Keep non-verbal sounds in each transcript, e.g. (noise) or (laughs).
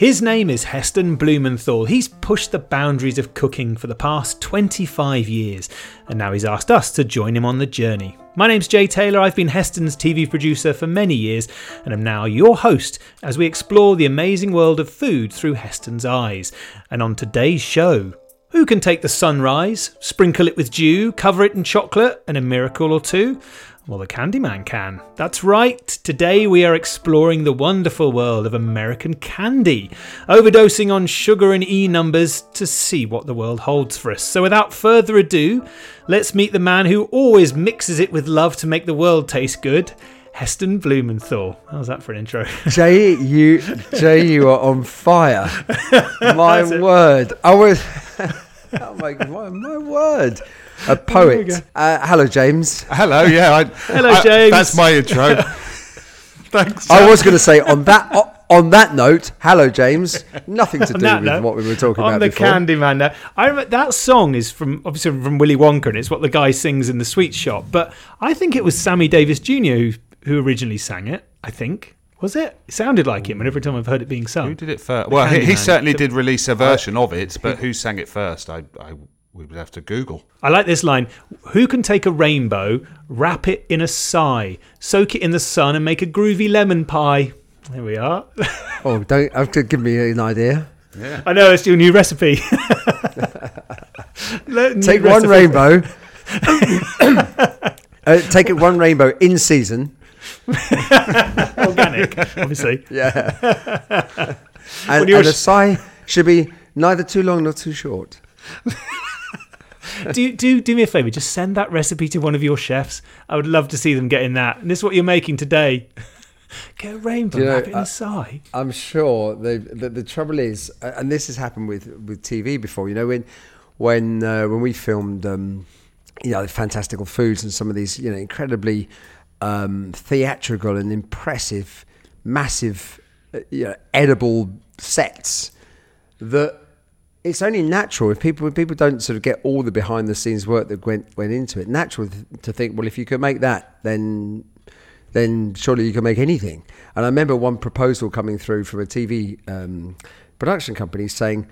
His name is Heston Blumenthal. He's pushed the boundaries of cooking for the past 25 years, and now he's asked us to join him on the journey. My name's Jay Taylor. I've been Heston's TV producer for many years, and am now your host as we explore the amazing world of food through Heston's eyes. And on today's show, who can take the sunrise, sprinkle it with dew, cover it in chocolate, and a miracle or two? Well, the Candyman can. That's right. Today we are exploring the wonderful world of American candy, overdosing on sugar and E numbers to see what the world holds for us. So, without further ado, let's meet the man who always mixes it with love to make the world taste good. Heston Blumenthal. How's that for an intro? (laughs) Jay, you, Jay, you are on fire. (laughs) My word, I was. oh my, my, my word a poet. Uh, hello, James. Hello, yeah. I, (laughs) hello, I, James. That's my intro. (laughs) Thanks. I was going to say on that on that note, hello, James. Nothing to do with note, what we were talking on about the before. Candyman. Now, I remember that song is from obviously from Willy Wonka, and it's what the guy sings in the sweet shop. But I think it was Sammy Davis Jr. who who originally sang it. I think. Was it? It sounded like him, and every time I've heard it being sung. Who did it first? well, he, he, certainly did release a version of it, but who sang it first? I, I we would have to Google. I like this line. Who can take a rainbow, wrap it in a sigh, soak it in the sun, and make a groovy lemon pie? There we are. (laughs) oh, don't have to give me an idea. Yeah. I know it's your new recipe. (laughs) new take recipe. one rainbow. (laughs) uh, take it one rainbow in season. Organic, obviously. Yeah. and, and a sigh should be neither too long nor too short. (laughs) do do do me a favor. Just send that recipe to one of your chefs. I would love to see them getting that. And this is what you're making today. (laughs) Get a rainbow, you know, wrap it inside. I'm sure the, the, the trouble is, and this has happened with with TV before. You know, when when uh, when we filmed, um, you know, fantastical foods and some of these, you know, incredibly um, theatrical and impressive, massive, uh, you know, edible sets that it's only natural if people if people don't sort of get all the behind the scenes work that went went into it. Natural to think, well, if you can make that, then then surely you can make anything. And I remember one proposal coming through from a TV um, production company saying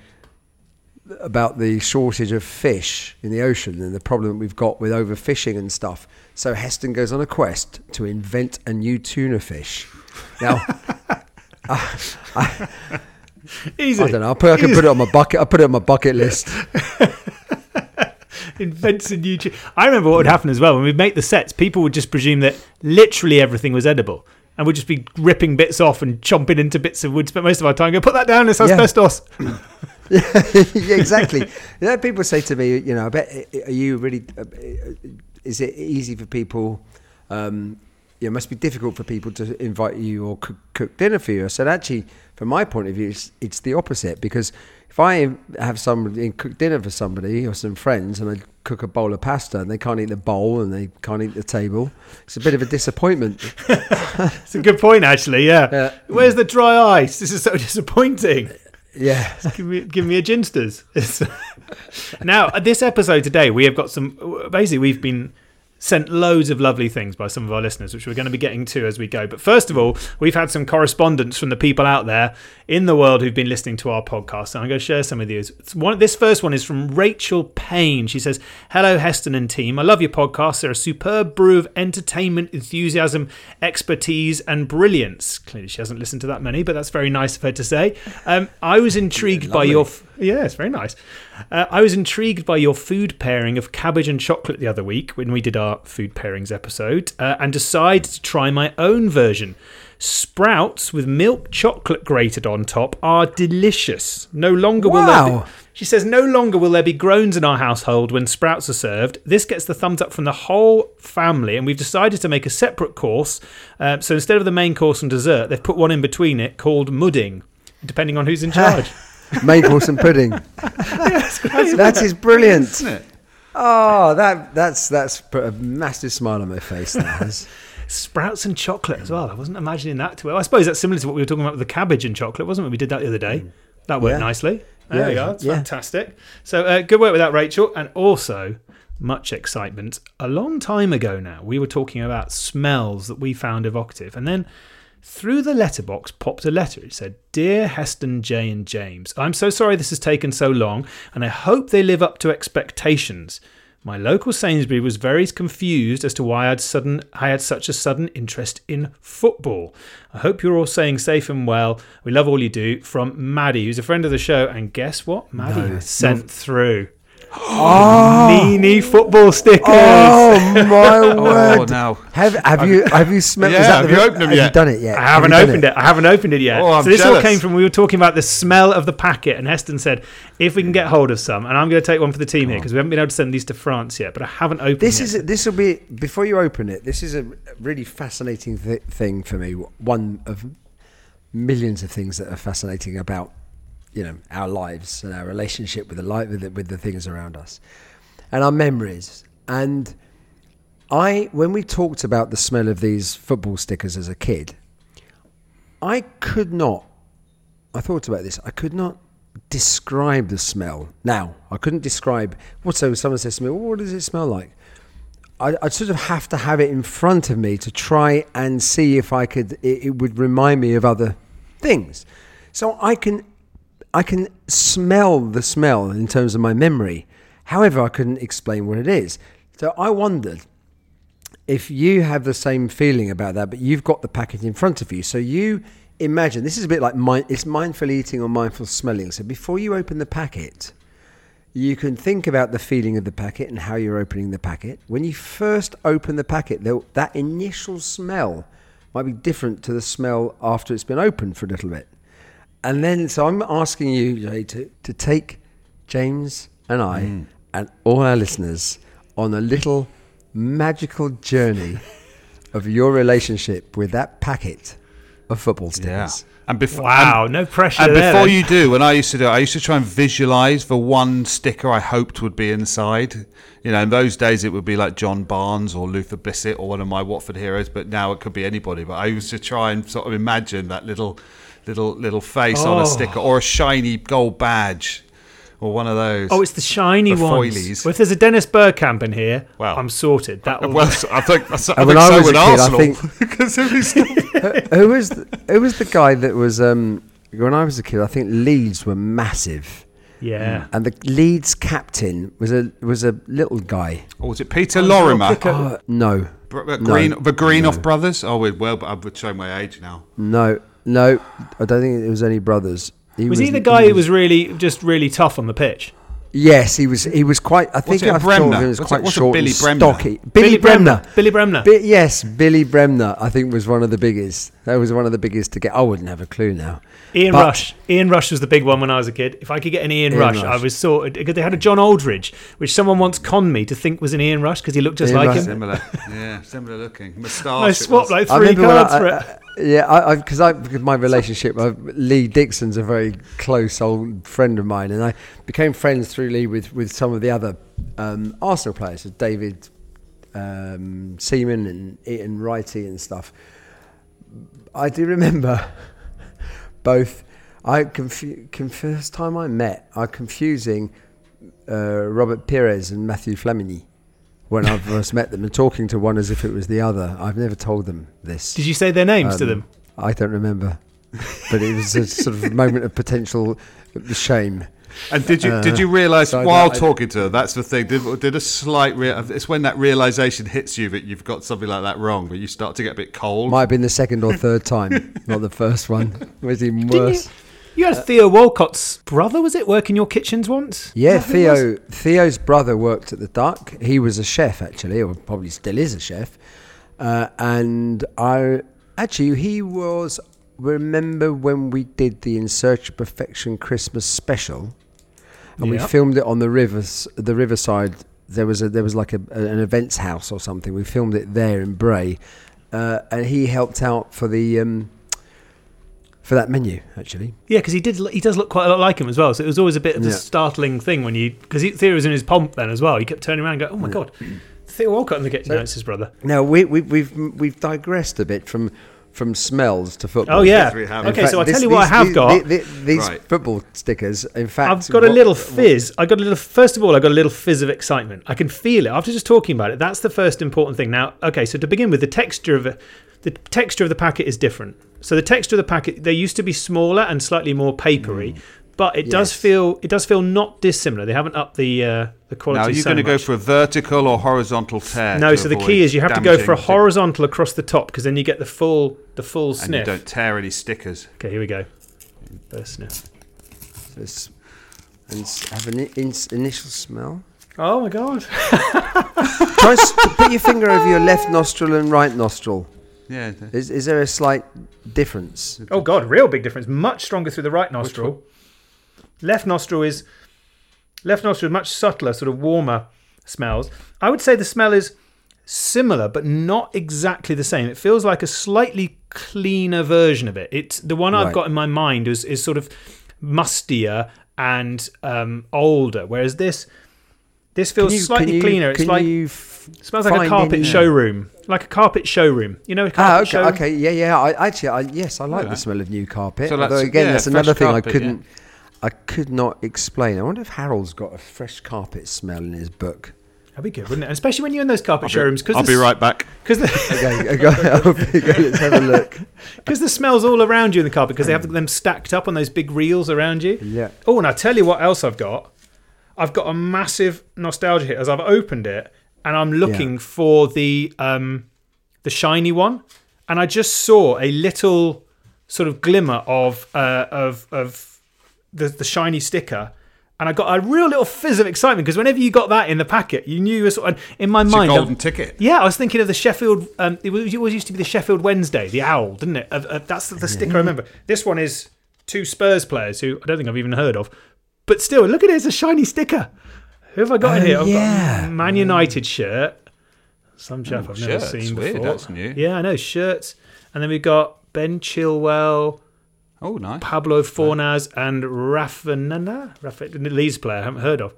about the shortage of fish in the ocean and the problem that we've got with overfishing and stuff. So Heston goes on a quest to invent a new tuna fish. Now, (laughs) I, I, Easy. I don't know. I, put, I can put it on my bucket. I put it on my bucket list. (laughs) Invents a new. I remember what would happen as well when we'd make the sets. People would just presume that literally everything was edible, and we'd just be ripping bits off and chomping into bits of wood. Spent most of our time go put that down. It's asbestos. Yeah. (laughs) (laughs) yeah, exactly. You know, people say to me, you know, I bet are you really? Uh, is it easy for people? Um, it must be difficult for people to invite you or cook, cook dinner for you. I said, actually, from my point of view, it's, it's the opposite because if I have somebody cook dinner for somebody or some friends and I cook a bowl of pasta and they can't eat the bowl and they can't eat the table, it's a bit of a disappointment. (laughs) it's a good point, actually. Yeah. yeah. Where's the dry ice? This is so (laughs) disappointing. Yeah. give me, give me a ginsters. (laughs) now, this episode today, we have got some. Basically, we've been sent loads of lovely things by some of our listeners, which we're going to be getting to as we go. But first of all, we've had some correspondence from the people out there in the world who've been listening to our podcast. And I'm going to share some of these. One, this first one is from Rachel Payne. She says, Hello, Heston and team. I love your podcast. They're a superb brew of entertainment, enthusiasm, expertise, and brilliance. Clearly, she hasn't listened to that many, but that's very nice of her to say. Um, I was intrigued by your. F- yeah, it's very nice. Uh, I was intrigued by your food pairing of cabbage and chocolate the other week when we did our food pairings episode uh, and decided to try my own version. Sprouts with milk chocolate grated on top are delicious. No longer will wow. there be, she says no longer will there be groans in our household when sprouts are served. This gets the thumbs up from the whole family, and we've decided to make a separate course. Uh, so instead of the main course and dessert, they've put one in between it called mudding, depending on who's in (laughs) charge. Course and pudding. (laughs) yeah, that is brilliant. Isn't it? Oh, that that's that's put a massive smile on my face. That has. (laughs) Sprouts and chocolate as well. I wasn't imagining that too well. I suppose that's similar to what we were talking about with the cabbage and chocolate, wasn't it? We did that the other day. Mm. That worked yeah. nicely. There yeah, we go. It's yeah. fantastic. So uh, good work with that, Rachel. And also much excitement. A long time ago now, we were talking about smells that we found evocative, and then Through the letterbox popped a letter. It said, Dear Heston, Jay, and James, I'm so sorry this has taken so long, and I hope they live up to expectations. My local Sainsbury was very confused as to why I'd sudden I had such a sudden interest in football. I hope you're all staying safe and well. We love all you do. From Maddie, who's a friend of the show, and guess what? Maddie No, sent through Oh, Nini football stickers. oh my (laughs) Oh word! Oh, no! Have have you have you smelled? Yeah, have the- you opened them have yet? you done it yet? I Have haven't you done opened it? I haven't opened it yet. Oh, I'm so this all came from we were talking about the smell of the packet, and Heston said if we can get hold of some, and I'm going to take one for the team here because we haven't been able to send these to France yet. But I haven't opened. This yet. is this will be before you open it. This is a really fascinating th- thing for me. One of millions of things that are fascinating about you know our lives and our relationship with the life with the, with the things around us and our memories. And I, when we talked about the smell of these football stickers as a kid, I could not. I thought about this. I could not describe the smell. Now I couldn't describe. What so? Someone says to me, well, "What does it smell like?" I'd sort of have to have it in front of me to try and see if I could. It, it would remind me of other things. So I can, I can smell the smell in terms of my memory. However, I couldn't explain what it is. So I wondered if you have the same feeling about that, but you've got the packet in front of you. So you imagine this is a bit like mind, it's mindful eating or mindful smelling. So before you open the packet, you can think about the feeling of the packet and how you're opening the packet. When you first open the packet, that initial smell might be different to the smell after it's been opened for a little bit. And then, so I'm asking you, Jay, to, to take James and I mm. and all our listeners on a little magical journey (laughs) of your relationship with that packet of football Yeah. stickers. And before wow, no pressure And there. before then. you do, when I used to do it, I used to try and visualize the one sticker I hoped would be inside. You know, in those days it would be like John Barnes or Luther Blissett or one of my Watford heroes, but now it could be anybody. But I used to try and sort of imagine that little, little, little face on Oh. a sticker or a shiny gold badge or one of those. Oh, it's the shiny The ones. foilies. Well, if there's a Dennis Bergkamp in here, Well, I'm sorted. That will. (laughs) well, I think, I think when I so was would a kid, I think- because it was who was the, who was the guy that was um, when I was a kid? I think Leeds were massive, yeah. and the Leeds captain was a was a little guy. or was it Peter Lorimer? Oh, no, Br- uh, Green, No. the Greenhoff brothers. Oh, we'd- well, but I would show my age now. no, no. I don't think it was any brothers. He Was he the guy who was really just really tough on the pitch? Yes, he was. He was quite. I think it, I thought Bremner? he was What's it- quite what's it, short Billy and Bremner? stocky. Billy, Bremner. Billy Bremner. Bi- yes, Billy Bremner. I think was one of the biggest. That was one of the biggest to get. I wouldn't have a clue now. Ian But- Rush. Ian Rush was the big one when I was a kid. If I could get an Ian, Ian Rush, Rush. I was sorted. Because they had a John Aldridge, which someone once conned me to think was an Ian Rush because he looked just Ian like Rush. him. Similar, yeah, similar looking. (laughs) Moustache. I it swapped was. like I three remember when cards I- for I- it. Yeah, I because I, because my relationship, uh, Lee Dixon's a very close old friend of mine, and I became friends through Lee with, with some of the other um, Arsenal players, so David um, Seaman and Ian Wrighty and stuff. I do remember (laughs) both. I confu- conf- first time I met, I confusing uh, Robert Pires and Mathieu Flamini when I first met them and talking to one as if it was the other. I've never told them this. Did you say their names to Um, them? I don't remember, but it was a sort of moment of potential shame. And did you Uh, did you realise so while I- talking to her? That's the thing. Did, did a slight. Rea- it's when that realization hits you that you've got something like that wrong, but you start to get a bit cold. Might have been the second or third time, not the first one. It was even Didn't you, worse. You had Theo Walcott's brother, was it, work in your kitchens once? Yeah, Is that who it was? Theo. Theo's brother worked at the Duck. He was a chef, actually, or probably still is a chef. Uh, and I actually he was. Remember when we did the In Search of Perfection Christmas special, and we filmed it on the rivers, the riverside. There was a there was like a, an events house or something. We filmed it there in Bray, uh, and he helped out for the um, for that menu actually. Yeah, because he did. He does look quite a lot like him as well. So it was always a bit of a Yeah. startling thing when you because Theo was in his pomp then as well. He kept turning around, and go, "Oh my god, Theo Walcott in the kitchen." no, it's his brother. Now we, we, we've we've digressed a bit from from smells to football. Oh yeah. Yes, we have. Okay, fact, so I'll tell you what I have these- got. the- the- These Right. football stickers, in fact, I've got a little fizz. I got a little. First of all, I got a little fizz of excitement. I can feel it after just talking about it. That's the first important thing. Now, okay, so to begin with, the texture of it, the texture of the packet is different. So the texture of the packet, they used to be smaller and slightly more papery, but it does feel it does feel not dissimilar. They haven't upped the uh, the quality. Now, are you so going to go for a vertical or horizontal tear? No, so the key is you have to go for a horizontal across the top because then you get the full the full And you sniff. don't tear any stickers. Okay, here we go. First sniff. This- and have an in- initial smell. Oh my god! (laughs) Try to put your finger over your left nostril and right nostril. Yeah. Is, is there a slight difference? Oh god, real big difference. Much stronger through the right nostril. Left nostril is left nostril is much subtler, sort of warmer smells. I would say the smell is similar, but not exactly the same. It feels like a slightly cleaner version of it. It's the one I've Right. got in my mind is is sort of mustier and um, older, whereas this this feels you- slightly can you- cleaner. It's can like you f- smells like a carpet any- showroom, like a carpet showroom. You know, a Ah, okay, showroom. okay, yeah, yeah. I actually, I, yes, I like Yeah. the smell of new carpet. So Although again, yeah, that's another thing carpet, I couldn't, I could not explain. I wonder if Harold's got a fresh carpet smell in his book. That'd be good, wouldn't it? Especially when you're in those carpet showrooms, because I'll be right back. Because the, (laughs) Okay, go, go, (laughs) let's have a look. (laughs) Because the smell's all around you in the carpet because they have them stacked up on those big reels around you. Yeah. Oh, and I'll tell you what else I've got. I've got a massive nostalgia hit as I've opened it and I'm looking Yeah. for the um the shiny one. And I just saw a little sort of glimmer of uh, of of the the shiny sticker. And I got a real little fizz of excitement because whenever you got that in the packet, you knew you were sort of, in my It's a mind. golden ticket. Yeah, I was thinking of the Sheffield. Um, it was- it always used to be the Sheffield Wednesday, the owl, didn't it? Of, of, that's the, the sticker I remember. This one is two Spurs players who I don't think I've even heard of, but still, look at it. It's a shiny sticker. Who have I got in Oh, here? I've yeah. a Man United shirt. Some chap Oh, I've never shirts. seen Weird, before. that's new. Yeah, I know shirts, and then we've got Ben Chilwell, Oh, nice. Pablo Fornals, and Rafa Nana, Rafa Leeds player I haven't heard of.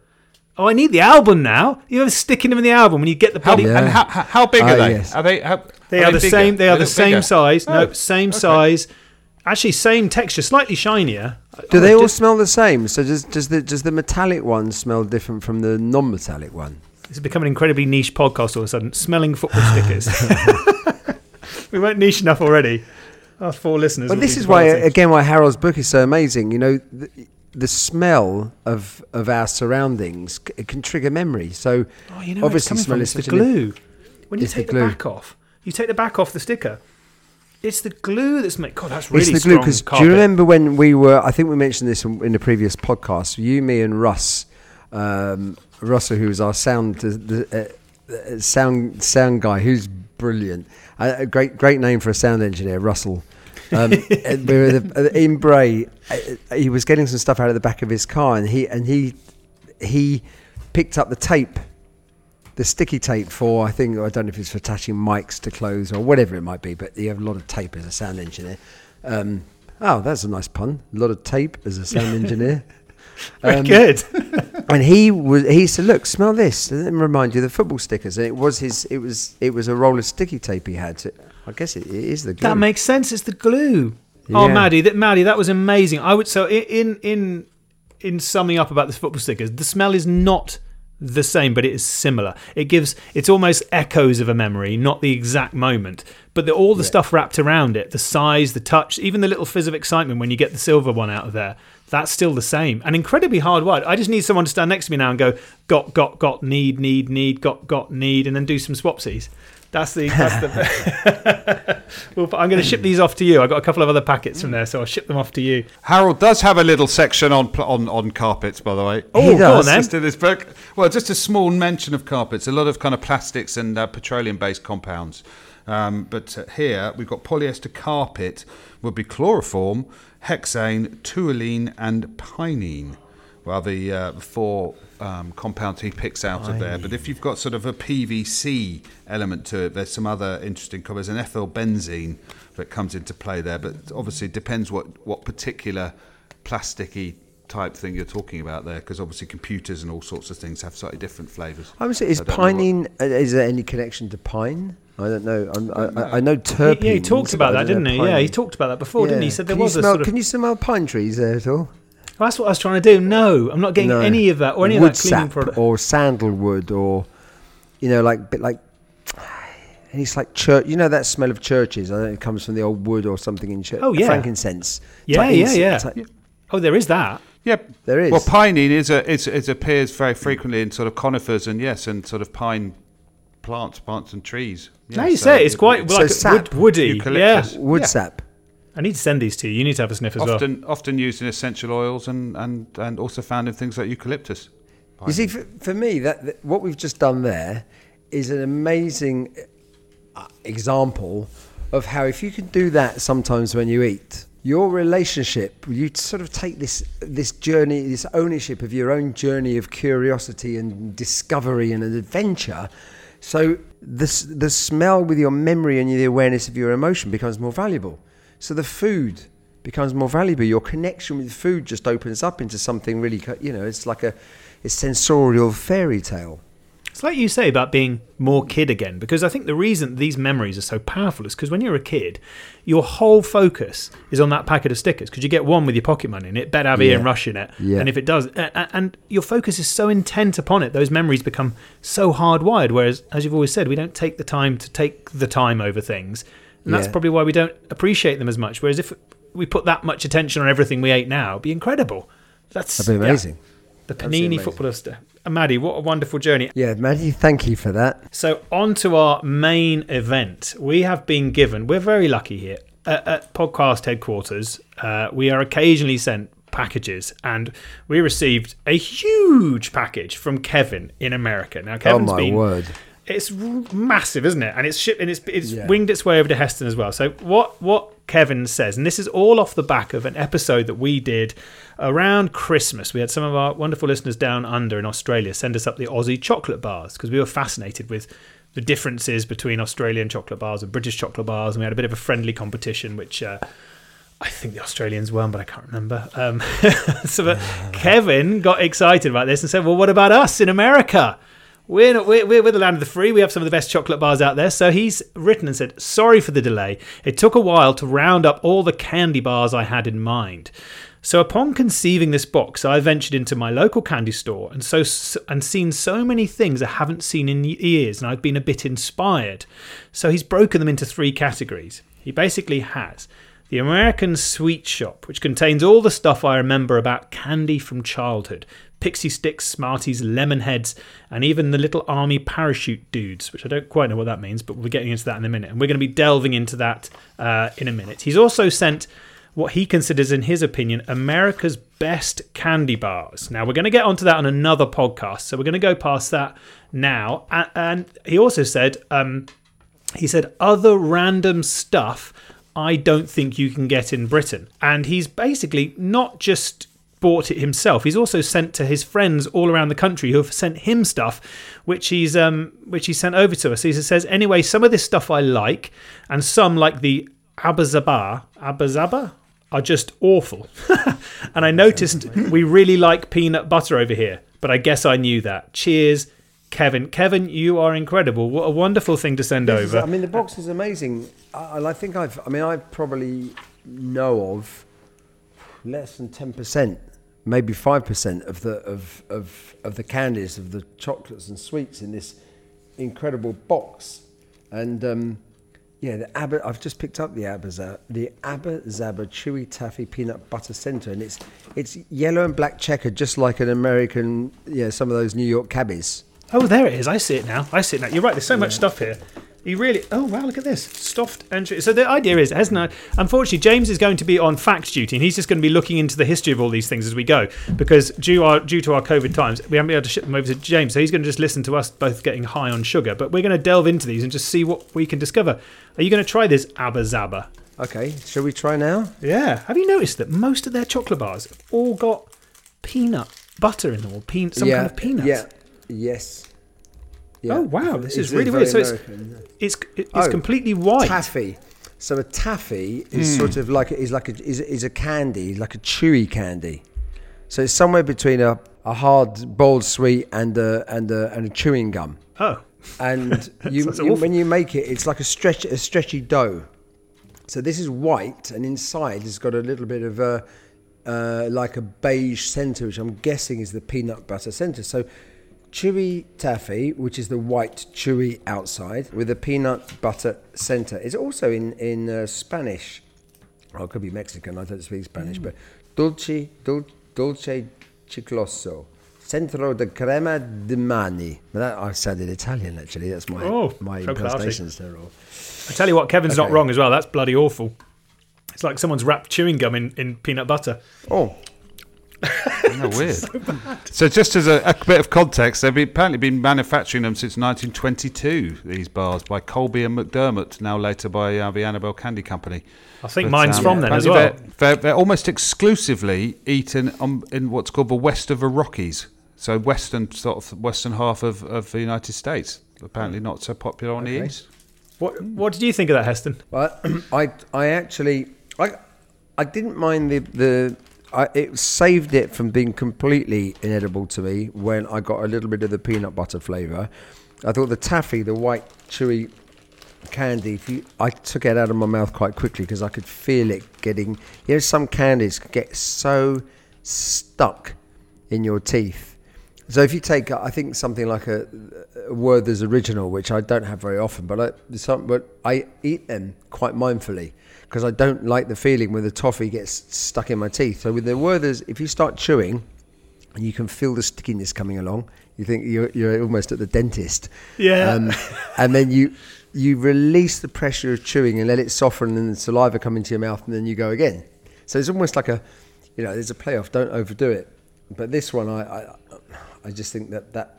Oh, I need the album now. You're sticking them in the album when you get the How, Yeah. And how, how, how big Ah, are they? yes. Are they? How, They are, the bigger? same. They are the look same bigger. size. Oh, no, same okay. size. Actually, same texture, slightly shinier. Do Oh, they all smell the same? So does, does the does the metallic one smell different from the non-metallic one? This has become an incredibly niche podcast all of a sudden. Smelling football stickers. (laughs) (laughs) we weren't niche enough already. Our four listeners. But this is why, again, why Harold's book is so amazing. You know, the, the smell of of our surroundings c- it can trigger memory. So oh, you know obviously smell is the an- glue. When you It's the take the, back off, you take the back off the sticker. It's the glue that's made. God, that's really it's the glue because do you remember when we were? I think we mentioned this in in the previous podcast. You, me, and Russ, um, Russell, who was our sound the, the, uh, sound sound guy, who's brilliant. Uh, a great great name for a sound engineer, Russell. Um, (laughs) uh, we were the- in Bray. uh, He was getting some stuff out of the back of his car, and he and he he picked up the tape, the sticky tape for I think I don't know if it's for attaching mics to clothes or whatever it might be, but you have a lot of tape as a sound engineer. Um, oh, that's a nice pun. A lot of tape as a sound engineer. (laughs) Very Um, good. (laughs) and he was he said, "Look, smell this." And let me remind you of the football stickers. And it was his. It was it was a roll of sticky tape he had. So I guess it, it is the glue. That makes sense. It's the glue. Oh, Yeah. Maddie, that Maddie, that was amazing. I would so in in in summing up about the football stickers, the smell is not the same, but it is similar. It gives it's almost echoes of a memory, not the exact moment, but the, all the stuff wrapped around it, the size, the touch, even the little fizz of excitement when you get the silver one out of there. That's still the same and incredibly hard wired. I just need someone to stand next to me now and go, got, got, got, need, need, need, got, got, need, and then do some swapsies. That's the. That's (laughs) the well, I'm going to ship these off to you. I've got a couple of other packets from there, so I'll ship them off to you. Harold does have a little section on on, on carpets, by the way. Oh, He go on does. then. Just in this book. Well, just a small mention of carpets. A lot of kind of plastics and uh, petroleum-based compounds. Um, but uh, here we've got polyester carpet would be chloroform, hexane, toluene, and pinene. Well, the uh, four um, compounds he picks out of there. But if you've got sort of a PVC element to it, there's some other interesting. There's an ethyl benzene that comes into play there. But obviously, it depends what what particular plasticky type thing you're talking about there, because obviously computers and all sorts of things have slightly different flavours. I would say, is I don't know what- pining? uh, Is there any connection to pine? I don't know. I'm, I, I, I know He, terpenes. yeah, he talked about that, didn't know he? Yeah, he talked about that before, didn't he? He Yeah. said there Can you was a smell, sort of. Can you smell pine trees there at all? Well, that's what I was trying to do. No, I'm not getting No. any of that or any of wood that cleaning sap product. or sandalwood or you know like bit like and it's like church you know that smell of churches i don't know it comes from the old wood or something in church Oh, yeah. frankincense Yeah, like yeah, ins- yeah. it's like- Oh, there is that. Yeah, There is. Well, pinene is a it's, it appears very frequently in sort of conifers and yes, and sort of pine plants, plants and trees. Yeah, now you so say it, it's quite so like sap, wood, woody. eucalyptus. Yeah. wood Yeah. sap I need to send these to you. You need to have a sniff as well. often often used in essential oils and, and, and also found in things like eucalyptus. you see for, for me that, that what we've just done there is an amazing uh, example of how if you can do that sometimes when you eat your relationship you sort of take this this journey this ownership of your own journey of curiosity and discovery and an adventure so this the smell with your memory and the awareness of your emotion becomes more valuable so the food becomes more valuable your connection with food just opens up into something really, you know it's like a a sensorial fairy tale It's like you say about being more kid again, because I think the reason these memories are so powerful is because when you're a kid, your whole focus is on that packet of stickers because you get one with your pocket money in it, better have Yeah. Ian Rush in it. Yeah. And if it does, and your focus is so intent upon it, those memories become so hardwired. Whereas, as you've always said, we don't take the time to take the time over things. And that's Yeah. probably why we don't appreciate them as much. Whereas if we put that much attention on everything we ate now, it'd be incredible. That's that'd be yeah, amazing the Panini amazing. footballer. And Maddie, what a wonderful journey. yeah maddie thank you for that So, on to our main event. We have been given, we're very lucky here at, at podcast headquarters. Uh, we are occasionally sent packages, and we received a huge package from Kevin in America. Now, Kevin's oh my been. word It's massive, isn't it? And it's shipped, and it's it's Yeah. winged its way over to Heston as well. So what what Kevin says, and this is all off the back of an episode that we did around Christmas. We had some of our wonderful listeners down under in Australia send us up the Aussie chocolate bars because we were fascinated with the differences between Australian chocolate bars and British chocolate bars, and we had a bit of a friendly competition, which. Uh, I think the Australians won, but I can't remember. Um, (laughs) so but (laughs) Kevin got excited about this and said, "Well, what about us in America? We're, not, we're we're the land of the free. We have some of the best chocolate bars out there." So he's written and said, "Sorry for the delay. It took a while to round up all the candy bars I had in mind." So upon conceiving this box, I ventured into my local candy store and so and seen so many things I haven't seen in years, and I've been a bit inspired. So he's broken them into three categories. He basically has the American Sweet Shop, which contains all the stuff I remember about candy from childhood Pixy Stix, Smarties, lemon heads, and even the little army parachute dudes, which I don't quite know what that means, but we're getting into that in a minute. And we're going to be delving into that uh, in a minute. He's also sent what he considers, in his opinion, America's best candy bars. Now, we're going to get onto that on another podcast, so we're going to go past that now. And, and he also said, um, he said, other random stuff I don't think you can get in Britain. And he's basically not just bought it himself. He's also sent to his friends all around the country who have sent him stuff, which he's um which he sent over to us. He says, anyway, some of this stuff I like, and some like the Abba Zaba, Abazaba, are just awful. (laughs) and I noticed we really like peanut butter over here, but I guess I knew that. Cheers. Kevin, Kevin, you are incredible. What a wonderful thing to send This is- over. I mean, the box is amazing, I- I think I've. I mean, I probably know of less than ten percent, maybe five percent of the of, of of the candies, of the chocolates and sweets in this incredible box, and um, yeah, the Abba. I've just picked up the Abba Zaba, the Abba Zaba Chewy Taffy Peanut Butter Center, and it's it's yellow and black checkered, just like an American. Yeah, some of those New York cabbies. Oh, there it is. I see it now. I see it now. You're right. There's so much stuff here. You really. Oh wow! Look at this stuffed entry. So the idea is, hasn't it? Unfortunately, James is going to be on fact duty, and he's just going to be looking into the history of all these things as we go, because due our due to our COVID times, we haven't been able to ship them over to James. So he's going to just listen to us both getting high on sugar. But we're going to delve into these and just see what we can discover. Are you going to try this Abba Zaba? Okay, shall we try now? Yeah. Have you noticed that most of their chocolate bars have all got peanut butter in them, or some yeah, kind of peanut? Yeah. Yes. Yeah. Oh wow! This is really weird. So it's it's it's Oh, completely white. taffy. So a taffy is sort of like is like a, is, is a candy, like a chewy candy. So it's somewhere between a, a hard boiled sweet and a, and a, and a chewing gum. Oh, and (laughs) you, you when you make it, it's like a stretch a stretchy dough. So this is white, and inside it's got a little bit of a uh, like a beige centre, which I'm guessing is the peanut butter centre. So chewy taffy, which is the white chewy outside, with a peanut butter centre. It's also in in uh, Spanish. Oh, it could be Mexican. I don't speak Spanish, but dulce dul, dulce chicloso. Centro de crema di mani. But that I sounded Italian actually. That's my Oh, my so classy. impersonation's terrible. I tell you what, Kevin's not wrong as well. That's bloody awful. It's like someone's wrapped chewing gum in, in peanut butter. Oh, No, weird. (laughs) so, just as a, a bit of context, they've been, apparently been manufacturing them since 1922. These bars by Colby and McDermott, now later by uh, the Annabelle Candy Company. I think But, mine's um, from then as well. They're, they're, they're almost exclusively eaten um, in what's called the west of the Rockies, so western sort of western half of, of the United States. Apparently, not so popular on the east. What What did you think of that, Heston? Well, (clears throat) I I actually I I didn't mind the the I, it saved it from being completely inedible to me when I got a little bit of the peanut butter flavour. I thought the taffy, the white chewy candy, if you, I took it out of my mouth quite quickly because I could feel it getting. You know, some candies get so stuck in your teeth. So if you take, I think something like a, a Werther's original, which I don't have very often, but I, some, but I eat them quite mindfully because I don't like the feeling when the toffee gets stuck in my teeth. So with the Werther's, if you start chewing, and you can feel the stickiness coming along, you think you're, you're almost at the dentist. Yeah. Um, and then you you release the pressure of chewing and let it soften, and the saliva come into your mouth, and then you go again. So it's almost like a, you know, there's a playoff. Don't overdo it. But this one, I, I, I just think that that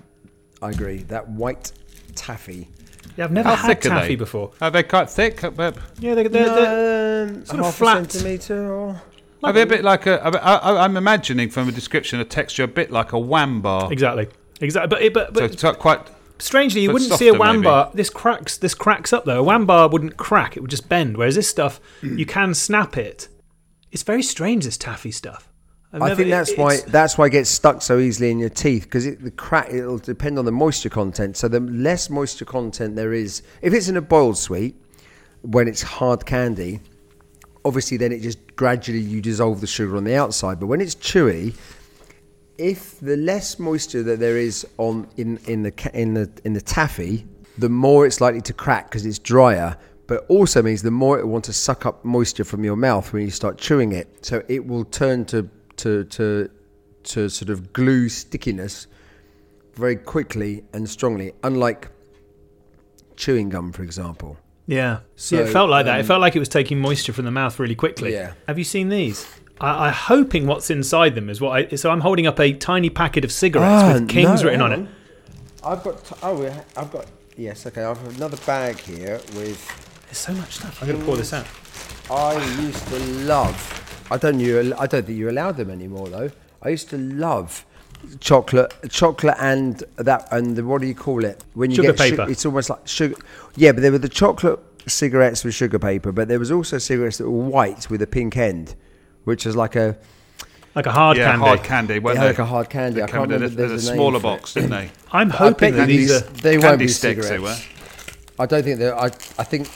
I agree. That white taffy. Yeah, I've never How had thick are taffy they? before. Are they quite thick? Are Yeah, they're, they're, they're Um, sort of half flat. a centimeter or are they a bit like a? I, I, I'm imagining from a description a texture a bit like a wham bar. exactly, exactly. But it- but, So but it's quite. strangely, you but wouldn't see a softer, wham maybe. bar. This cracks. This cracks up though. A wham bar wouldn't crack. It would just bend. Whereas this stuff, you can snap it. It's very strange. This taffy stuff. I've I never- think it- that's why that's why it gets stuck so easily in your teeth because the crack it'll depend on the moisture content. So the less moisture content there is, if it's in a boiled sweet, when it's hard candy, obviously then it just gradually you dissolve the sugar on the outside. But when it's chewy, if the less moisture that there is on in in the in the in the taffy, the more it's likely to crack because it's drier. But also means the more it will want to suck up moisture from your mouth when you start chewing it. So it will turn to to to to sort of glue stickiness very quickly and strongly. Unlike chewing gum, for example. Yeah. So, yeah, it felt like that. It um, felt like it was taking moisture from the mouth really quickly. Yeah. Have you seen these? I, I'm hoping what's inside them is what I. So I'm holding up a tiny packet of cigarettes Ah, with Kings no, written on hang it. I've got t- oh I've got yes okay. I've another bag here with. There's so much stuff. I'm going to pour this out. I used to love. I don't you. I don't think you allow them anymore though. I used to love chocolate, chocolate and that and the, what do you call it when you Sugar get su- paper. it's almost like sugar. Yeah, but there were the chocolate cigarettes with sugar paper, but there was also cigarettes that were white with a pink end, which was like a Like a hard yeah, candy. hard candy. weren't yeah, like they? a hard candy. They I can't a- remember. There's there's a a smaller for box, didn't they? I'm hoping bet that these these- are. they won't be sticks, they cigarettes. were. I don't think they're. I, I think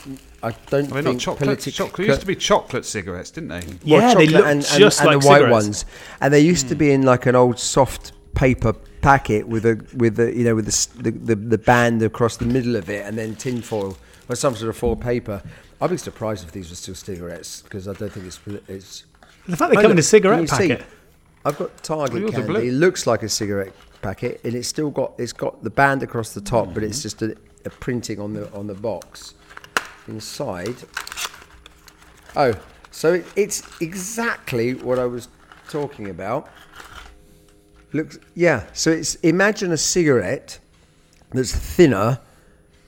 I don't Are they think not chocolate? politic- chocolate used to be chocolate cigarettes, didn't they? Well, Yeah, they chocolate look and, just and, like the white cigarettes. ones, and they used to be in like an old soft paper packet with a with the you know with the, the the the band across the middle of it, and then tinfoil or some sort of foil paper. I'd be surprised if these were still cigarettes because I don't think it's it's. The fact they Oh, come in a cigarette can you see? packet. I've got Target yours are candy. It looks like a cigarette packet, and it's still got it's got the band across the top, but Mm-hmm. it's just a, a printing on the on the box. Inside, oh, so it, it's exactly what I was talking about. Looks, yeah. So it's imagine a cigarette that's thinner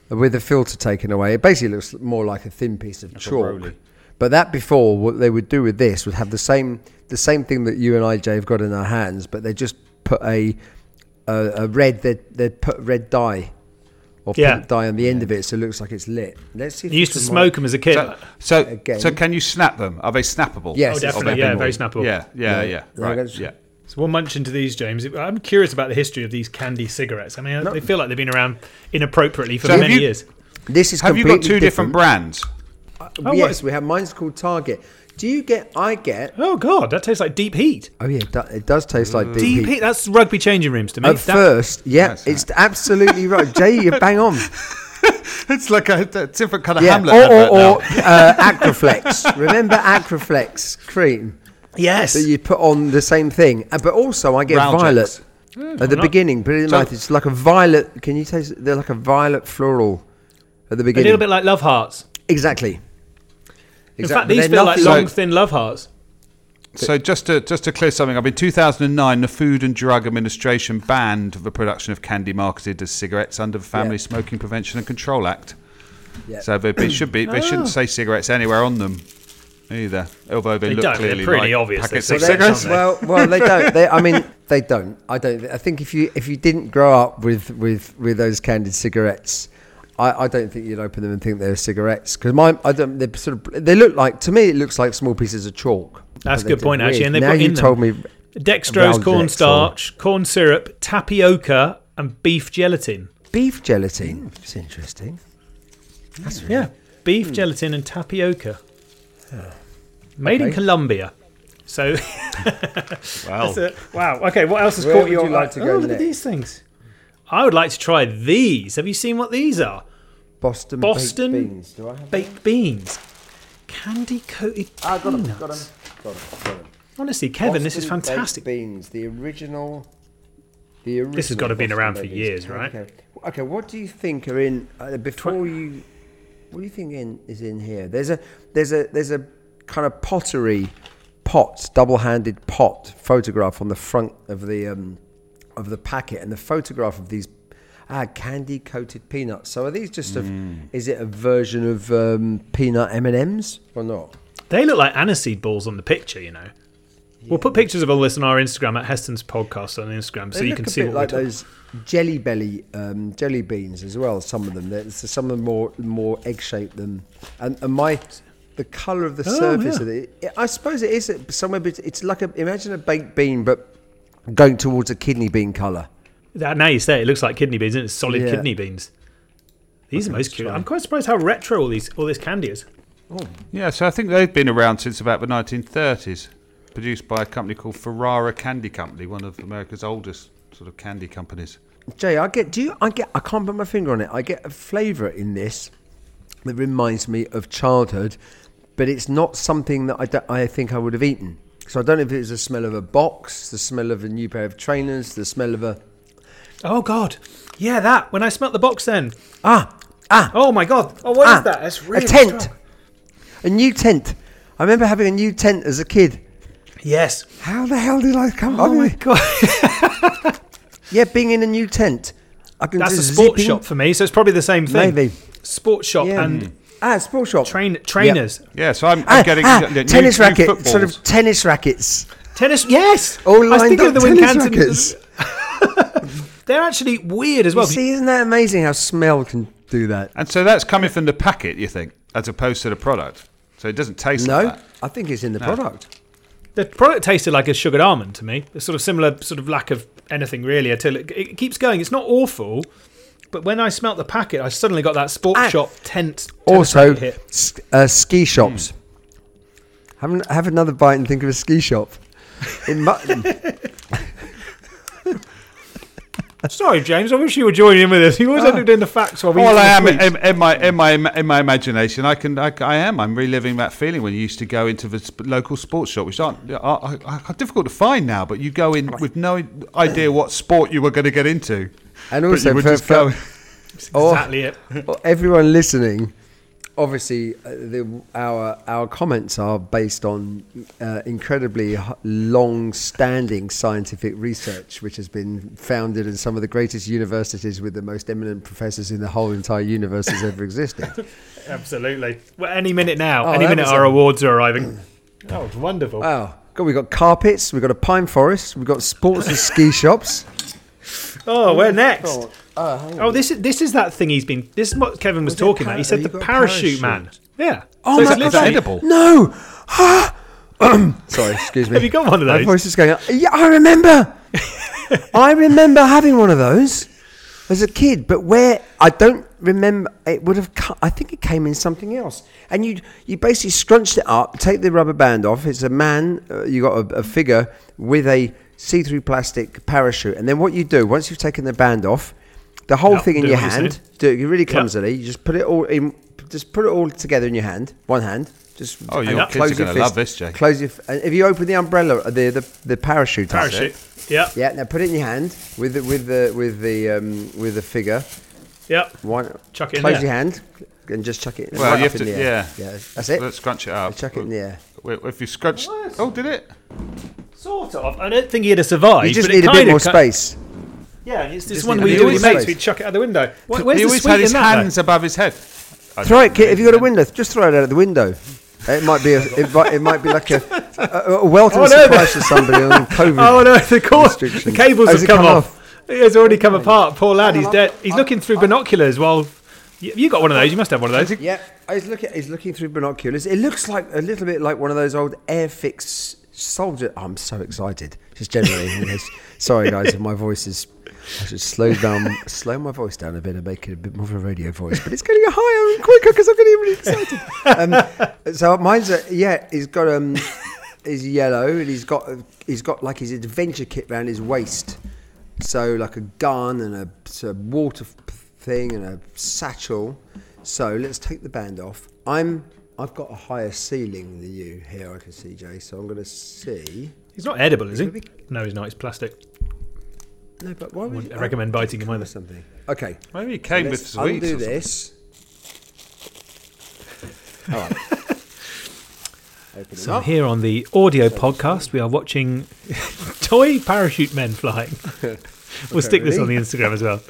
with the filter taken away. It basically looks more like a thin piece of a chalk. But that before, what they would do with this would have the same the same thing that you and I, Jay, have got in our hands, but they just put a a, a red they they put red dye or Yeah. pink dye on the end of it, so it looks like it's lit. Let's see. If You used to smoke them as a kid. So, so, Again. so can you snap them? Are they snappable? Yes, oh, definitely. snappable. Yeah, very snappable. Yeah, yeah, No, yeah. no, Right. Yeah. So we'll munch into these, James. I'm curious about the history of these candy cigarettes. I mean, they feel like they've been around inappropriately for So many you- years. This is Have you got two different brands? Uh, oh, what- yes, we have. Mine's called Target. Do you get? I get. Oh God, that tastes like deep heat. Oh yeah, it it does taste like deep, Deep heat. heat. That's rugby changing rooms to me. At That- first, yeah, That's it's absolutely right. Jay, you (laughs) bang on. It's like a, a different kind of Yeah, Hamlet or, advert or, now. or uh, Acroflex. (laughs) Remember Acroflex cream yes. that you put on the same thing? Uh, But also, I get Ralgex. violet at the not- beginning. Put it in So- mouth. It's like a violet. Can you taste? They're like a violet floral at the beginning. a beginning. little bit like love hearts. exactly. In fact, these feel like nothing- long, thin love hearts. So just to just to clear something up, in 2009, the Food and Drug Administration banned the production of candy marketed as cigarettes under the Family Yeah. Smoking Prevention and Control Act. Yeah. So they, they should be they Oh. shouldn't ah. say cigarettes anywhere on them either, although they, They look don't, they're clearly pretty like obvious packets of Well, they- cigarettes. Well, well, they don't. They, I mean, they don't. I don't. I think if you if you didn't grow up with with with those candied cigarettes, I, I don't think you'd open them and think they're cigarettes because mine. I don't. They sort of. They look like to me. It looks like small pieces of chalk. That's a good they're point, actually. And they've now got you in told them me dextrose, Ralgex cornstarch, corn syrup, tapioca, and beef gelatin. beef gelatin. It's interesting. That's really, Yeah, beef gelatin and tapioca. Made in Colombia. So (laughs) Wow. that's it. Wow. Okay, what else has Where caught your you like eye? to oh, go look at these things. I would like to try these. Have you seen what these are? Boston, Boston baked beans. Do I have? Baked beans, candy coated Ah, got them. Got them. Got them. Got them. Honestly, Kevin, this is Boston baked fantastic. Beans, the original. The original. This has gotta have been around for years, beans. right? Okay. Okay. What do you think are in uh, before you? What do you think in is in here? There's a there's a there's a kind of pottery pot, double-handed pot photograph on the front of the um, of the packet, and the photograph of these. Ah, candy coated peanuts. So are these just a? Is it a version of um, peanut M and M's or not? They look like aniseed balls on the picture, you know. We'll put pictures of all this on our Instagram at Heston's podcast on Instagram, so They you can a see bit what like we're talking. those jelly belly um, jelly beans as well. Some of them, There's some of them more more egg shaped than, and, and my the color of the Oh, surface yeah. of it. I suppose it is somewhere. bet- It's like a imagine a baked bean, but going towards a kidney bean color. That, now you say it, it looks like kidney beans, and it's solid Yeah. kidney beans. These are most cute. I'm quite surprised how retro all these all this candy is. Oh. Yeah, so I think they've been around since about the 1930s. Produced by a company called Ferrara Candy Company, one of America's oldest sort of candy companies. Jay, I get. Do you? I get. I can't put my finger on it. I get a flavour in this that reminds me of childhood, but it's not something that I, don't- I think I would have eaten. So I don't know if it was the smell of a box, the smell of a new pair of trainers, the smell of a Oh God, yeah, that. When I smelt the box, then. ah ah Oh my God. Oh, what is ah that? It's really a tent, strong. a new tent. I remember having a new tent as a kid. Yes. How the hell did I come? Oh my God. (laughs) yeah, being in a new tent. I can That's a sports shop for me, so it's probably the same thing. Maybe. Sports shop Yeah. and Ah, sports shop. train trainers. Yeah, so I'm, I'm Ah, getting ah, uh, new, tennis new racket, sort of tennis rackets. Tennis, yes. All I was lined thinking up of the tennis rackets. (laughs) They're actually weird as well. You see, isn't that amazing how smell can do that? And so that's coming from the packet, you think, as opposed to the product. So it doesn't taste No, like that. I think it's in the product. The product tasted like a sugared almond to me. A sort of similar sort of lack of anything really until it, it keeps going. It's not awful, but when I smelt the packet, I suddenly got that sports Ah. shop tent. tennis Also, hit. s- uh, ski shops. Have, an, have another bite and think of a ski shop. In Mutton. (laughs) Sorry, James. I wish you were joining in with us. You always end up doing the facts while we. Well, I am sweets. in, in my in my in my imagination. I can I, I am. I'm reliving that feeling when you used to go into the sp- local sports shop, which aren't are, are, are difficult to find now. But you go in with no idea what sport you were going to get into. And also, for, just for- go. (laughs) or- exactly it. or everyone listening, obviously, uh, the, our our comments are based on uh, incredibly long-standing scientific research, which has been founded in some of the greatest universities with the most eminent professors in the whole entire universe has ever existed. (laughs) Absolutely. Well, any minute now. Oh, any minute our a- awards are arriving. (clears throat) Oh, it's wonderful. Wow. God, we've got carpets, we've got a pine forest, we've got sports and ski shops. (laughs) oh, we're next. Oh, uh. Oh, this is this is that thing he's been. This is what Kevin was, Was talking par- about. He said the parachute, parachute? man. Yeah. Oh So my it's God, literally- edible? No! (coughs) (coughs) Sorry, excuse me. Have you got one of those? My those? voice is going. Yeah, I remember. (laughs) I remember having one of those as a kid, but where I don't remember, it would have. co- I think it came in something else, and you you basically scrunched it up, take the rubber band off. It's a man. Uh, you got a, a figure with a see-through plastic parachute, and then what you do once you've taken the band off, the whole Yeah, thing in your what you're hand. saying. Do it really clumsily. You just put it all in. Just put it all together in your hand. One hand. Just Oh, your kids close are your gonna fist. love this, Jay. Close your. f- and If you open the umbrella, uh, the the, the parachute. Parachute. Yeah. yeah, now put it in your hand with the with the with the um, with the figure. Yeah. One, Chuck it close there. your hand and just chuck it. Well, right you have in to- yeah. yeah, that's it. Let's scrunch it up. chuck it in the air. Wait, If you scrunch. Oh, did it? Sort of. I don't think he'd have survived. You just but it need a bit kinda more cut- space. Yeah, and it's this Just one need a we bit do more with your mates. space. We chuck it out the window. Where- Where's he the always sweet had his in that? though? hands above his head. I Throw it, don't kid. If you've got a know. window, just throw it out of the window. It might be a, it, might, it might be like a, a, a welcome (laughs) Oh, no, surprise to somebody on (laughs) COVID. Oh no, the, cord, the Restrictions. cables Oh, has have it come, come off. It has already come apart. Poor lad, he's dead. He's looking through binoculars while. You you got one of those. You must have one of those. Yeah, he's looking. He's looking through binoculars. It looks like a little bit like one of those old Airfix soldier. I'm so excited. Just generally. (laughs) Sorry, guys, if my voice is. I should slow down, slow my voice down a bit and make it a bit more of a radio voice. But it's getting higher and quicker because I'm getting really excited. Um, so mine's a, yeah. He's got um, he's yellow and he's got he's got like his adventure kit around his waist. So like a gun and a water thing and a satchel. So let's take the band off. I'm I've got a higher ceiling than you here. I can see Jay. So I'm going to see. He's not edible, is he? Maybe- No, he's not. He's plastic. No, but why would wouldn't you, recommend biting him or either. something? Okay. Maybe he came with let's sweets. undo or something. this. (laughs) All right. (laughs) Open it So up. here on the audio podcast, we are watching (laughs) toy parachute men flying. we'll stick this on the Instagram as well.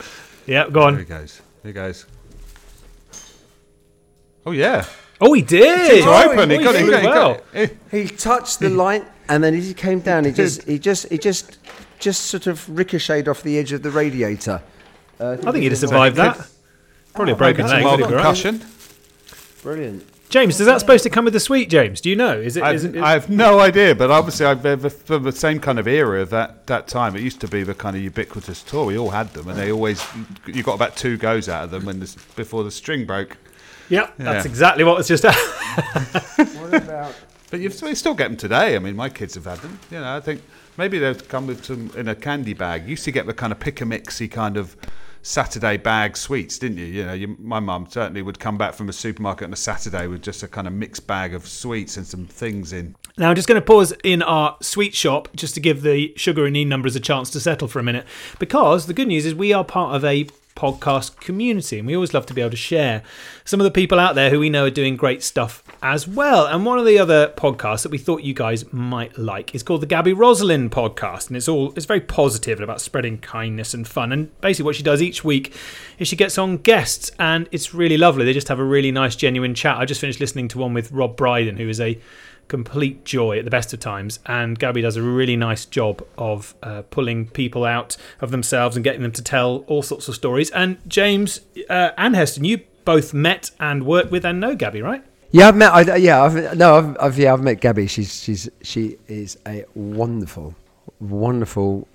Yeah, go on. There on. he goes. There he goes. Oh yeah. Oh, he did. It's open. He Oh, got it. He got it. He well. got it. He touched the light, and then as he came down, he just, he just, he just, just sort of ricocheted off the edge of the radiator. Uh, I think he'd have survived that. Probably a broken It's a leg. mild but he'd be all right. concussion. Brilliant. James, is that supposed to come with the sweet? James, do you know? Is it? I've, Is it I have no idea, but obviously I've uh, from the same kind of era of that, that time. It used to be the kind of ubiquitous tour. We all had them, and they always you got about two goes out of them when this, before the string broke. Yeah, that's exactly what was just. (laughs) What about? (laughs) But you still get them today. I mean, my kids have had them. You know, I think maybe they've come with some in a candy bag. You used to get the kind of pick a mixy kind of Saturday bag sweets, didn't you? You know, you, my mum certainly would come back from a supermarket on a Saturday with just a kind of mixed bag of sweets and some things in. Now, I'm just going to pause in our sweet shop just to give the sugar and need numbers a chance to settle for a minute. Because the good news is we are part of a podcast community and we always love to be able to share some of the people out there who we know are doing great stuff as well. And one of the other podcasts that we thought you guys might like is called the Gabby Roslin podcast. And it's all it's very positive and about spreading kindness and fun. And basically what she does each week is she gets on guests and it's really lovely. They just have a really nice genuine chat. I just finished listening to one with Rob Brydon, who is a complete joy at the best of times. And Gabby does a really nice job of uh, pulling people out of themselves and getting them to tell all sorts of stories. And James uh, and Heston, you both met and worked with and know Gabby, right? Yeah, I've met. I, yeah, I've, no, I've, I've, yeah, I've met Gabby. She's, she's, she is a wonderful, wonderful,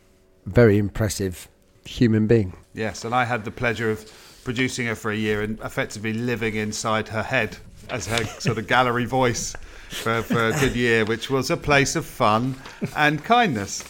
very impressive human being. Yes, and I had the pleasure of producing her for a year and effectively living inside her head as her sort of gallery voice for, for a good year, which was a place of fun and kindness.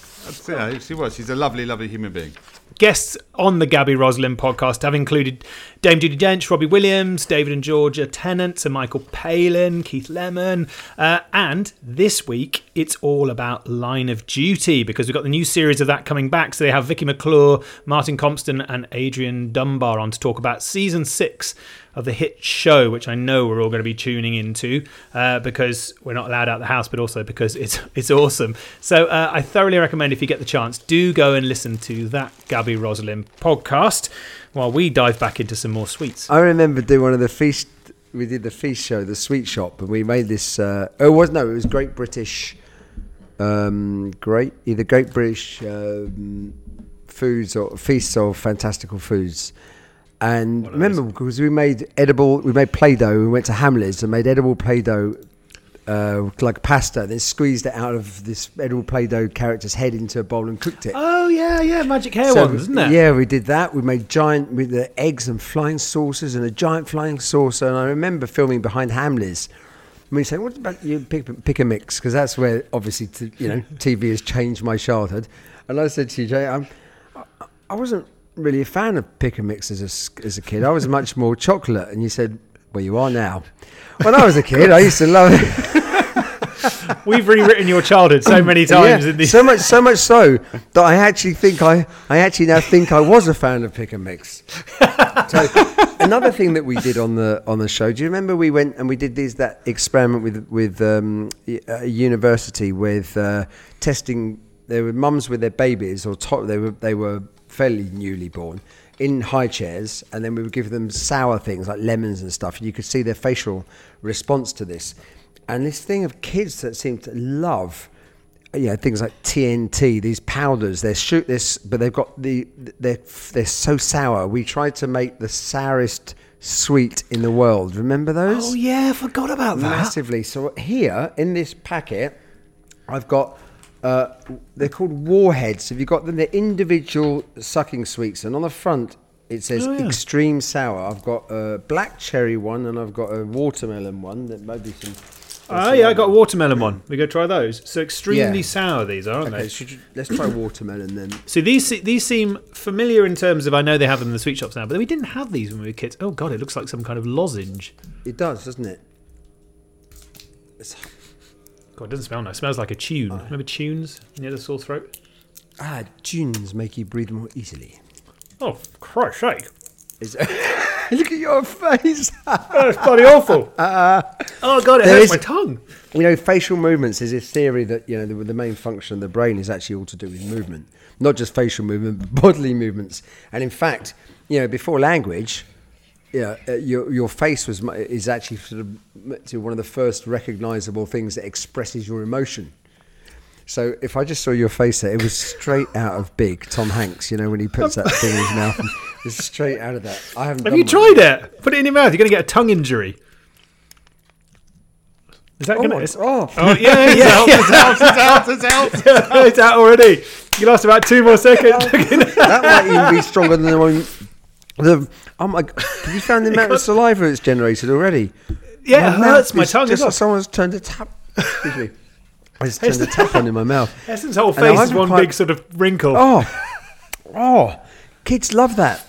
You she was. She's a lovely, lovely human being. Guests on the Gabby Roslin podcast have included Dame Judi Dench, Robbie Williams, David and Georgia Tennant, Sir Michael Palin, Keith Lemon, uh, and this week it's all about Line of Duty because we've got the new series of that coming back. So they have Vicky McClure, Martin Compston, and Adrian Dunbar on to talk about season six of the hit show, which I know we're all going to be tuning into uh, because we're not allowed out the house, but also because it's (laughs) it's awesome. So uh, I thoroughly recommend if you get the chance, do go and listen to that Gabby Roslin podcast while we dive back into some more sweets. I remember doing one of the feast. We did the feast show, the sweet shop, and we made this. Uh, oh, it was no, it was Great British. Um, great, either Great British um, foods or feasts or fantastical foods. And remember, because we made edible, we made Play-Doh. We went to Hamleys and made edible Play-Doh uh, like pasta, then squeezed it out of this Edward Play-Doh character's head into a bowl and cooked it. Oh yeah, yeah, magic hair So, ones, isn't it? Yeah, we did that. We made giant with the eggs and flying saucers and a giant flying saucer. And I remember filming behind Hamleys. And we say, "What about you pick, pick a mix?" Because that's where obviously t- you know (laughs) TV has changed my childhood. And I said to you, Jay, I'm, I- I wasn't really a fan of pick a mix as a as a kid. I was much more chocolate. And you said, "Well, you are now." When I was a kid, I used to love it. (laughs) We've rewritten your childhood so many times in these. so much, so much so that I actually think I, I actually now think I was a fan of pick and mix. so another thing that we did on the on the show, do you remember we went and we did these that experiment with with um, a university with uh, testing. There were mums with their babies, or to- they were they were fairly newly born in high chairs, and then we would give them sour things like lemons and stuff, and you could see their facial response to this. And this thing of kids that seem to love you know things like TNT, these powders. They're shoot this, but they've got the they're they're so sour. We tried to make the sourest sweet in the world. Remember those? Oh yeah, I forgot about that. Massively. So here in this packet, I've got. Uh, they're called warheads. Have you got them? They're individual sucking sweets, and on the front it says Oh, yeah. extreme sour. I've got a black cherry one, and I've got a watermelon one. That maybe some. Oh yeah, I got a watermelon one. We go try those. So extremely Yeah. sour these are, aren't Okay, they? you, let's try (clears throat) watermelon then. So these these seem familiar in terms of I know they have them in the sweet shops now, but we didn't have these when we were kids. Oh god, it looks like some kind of lozenge. It does, doesn't it? It's, God, it doesn't smell nice. It smells like a tune. Oh. Remember tunes near the sore throat? ah, tunes make you breathe more easily. Oh, Christ's sake! Is- (laughs) Look at your face. (laughs) That's bloody awful. (laughs) oh god, it hurts is- my tongue. you know, facial movements is a theory that you know the, the main function of the brain is actually all to do with movement, not just facial movement, but bodily movements. And in fact, you know, before language, yeah, uh, your your face was is actually sort of to one of the first recognizable things that expresses your emotion. So if I just saw your face there, it was straight out of Big Tom Hanks. You know when he puts that thing in his mouth, it's straight out of that. I haven't. Have you tried it? Put it in your mouth. You're going to get a tongue injury. Is that Oh, going my, to? oh, Oh yeah, yeah, It's out, it's out, it's out. it's out (laughs) already. You lost about two more seconds. (laughs) that might even be stronger than the one. The, oh my! (laughs) Have you found the amount of (laughs) saliva it's generated already? yeah, it hurts my tongue Just like someone's turned a tap. Excuse me. (laughs) I just turned a tap on in my mouth. Essence whole face is one quite- big sort of wrinkle. Oh, oh! Kids love that,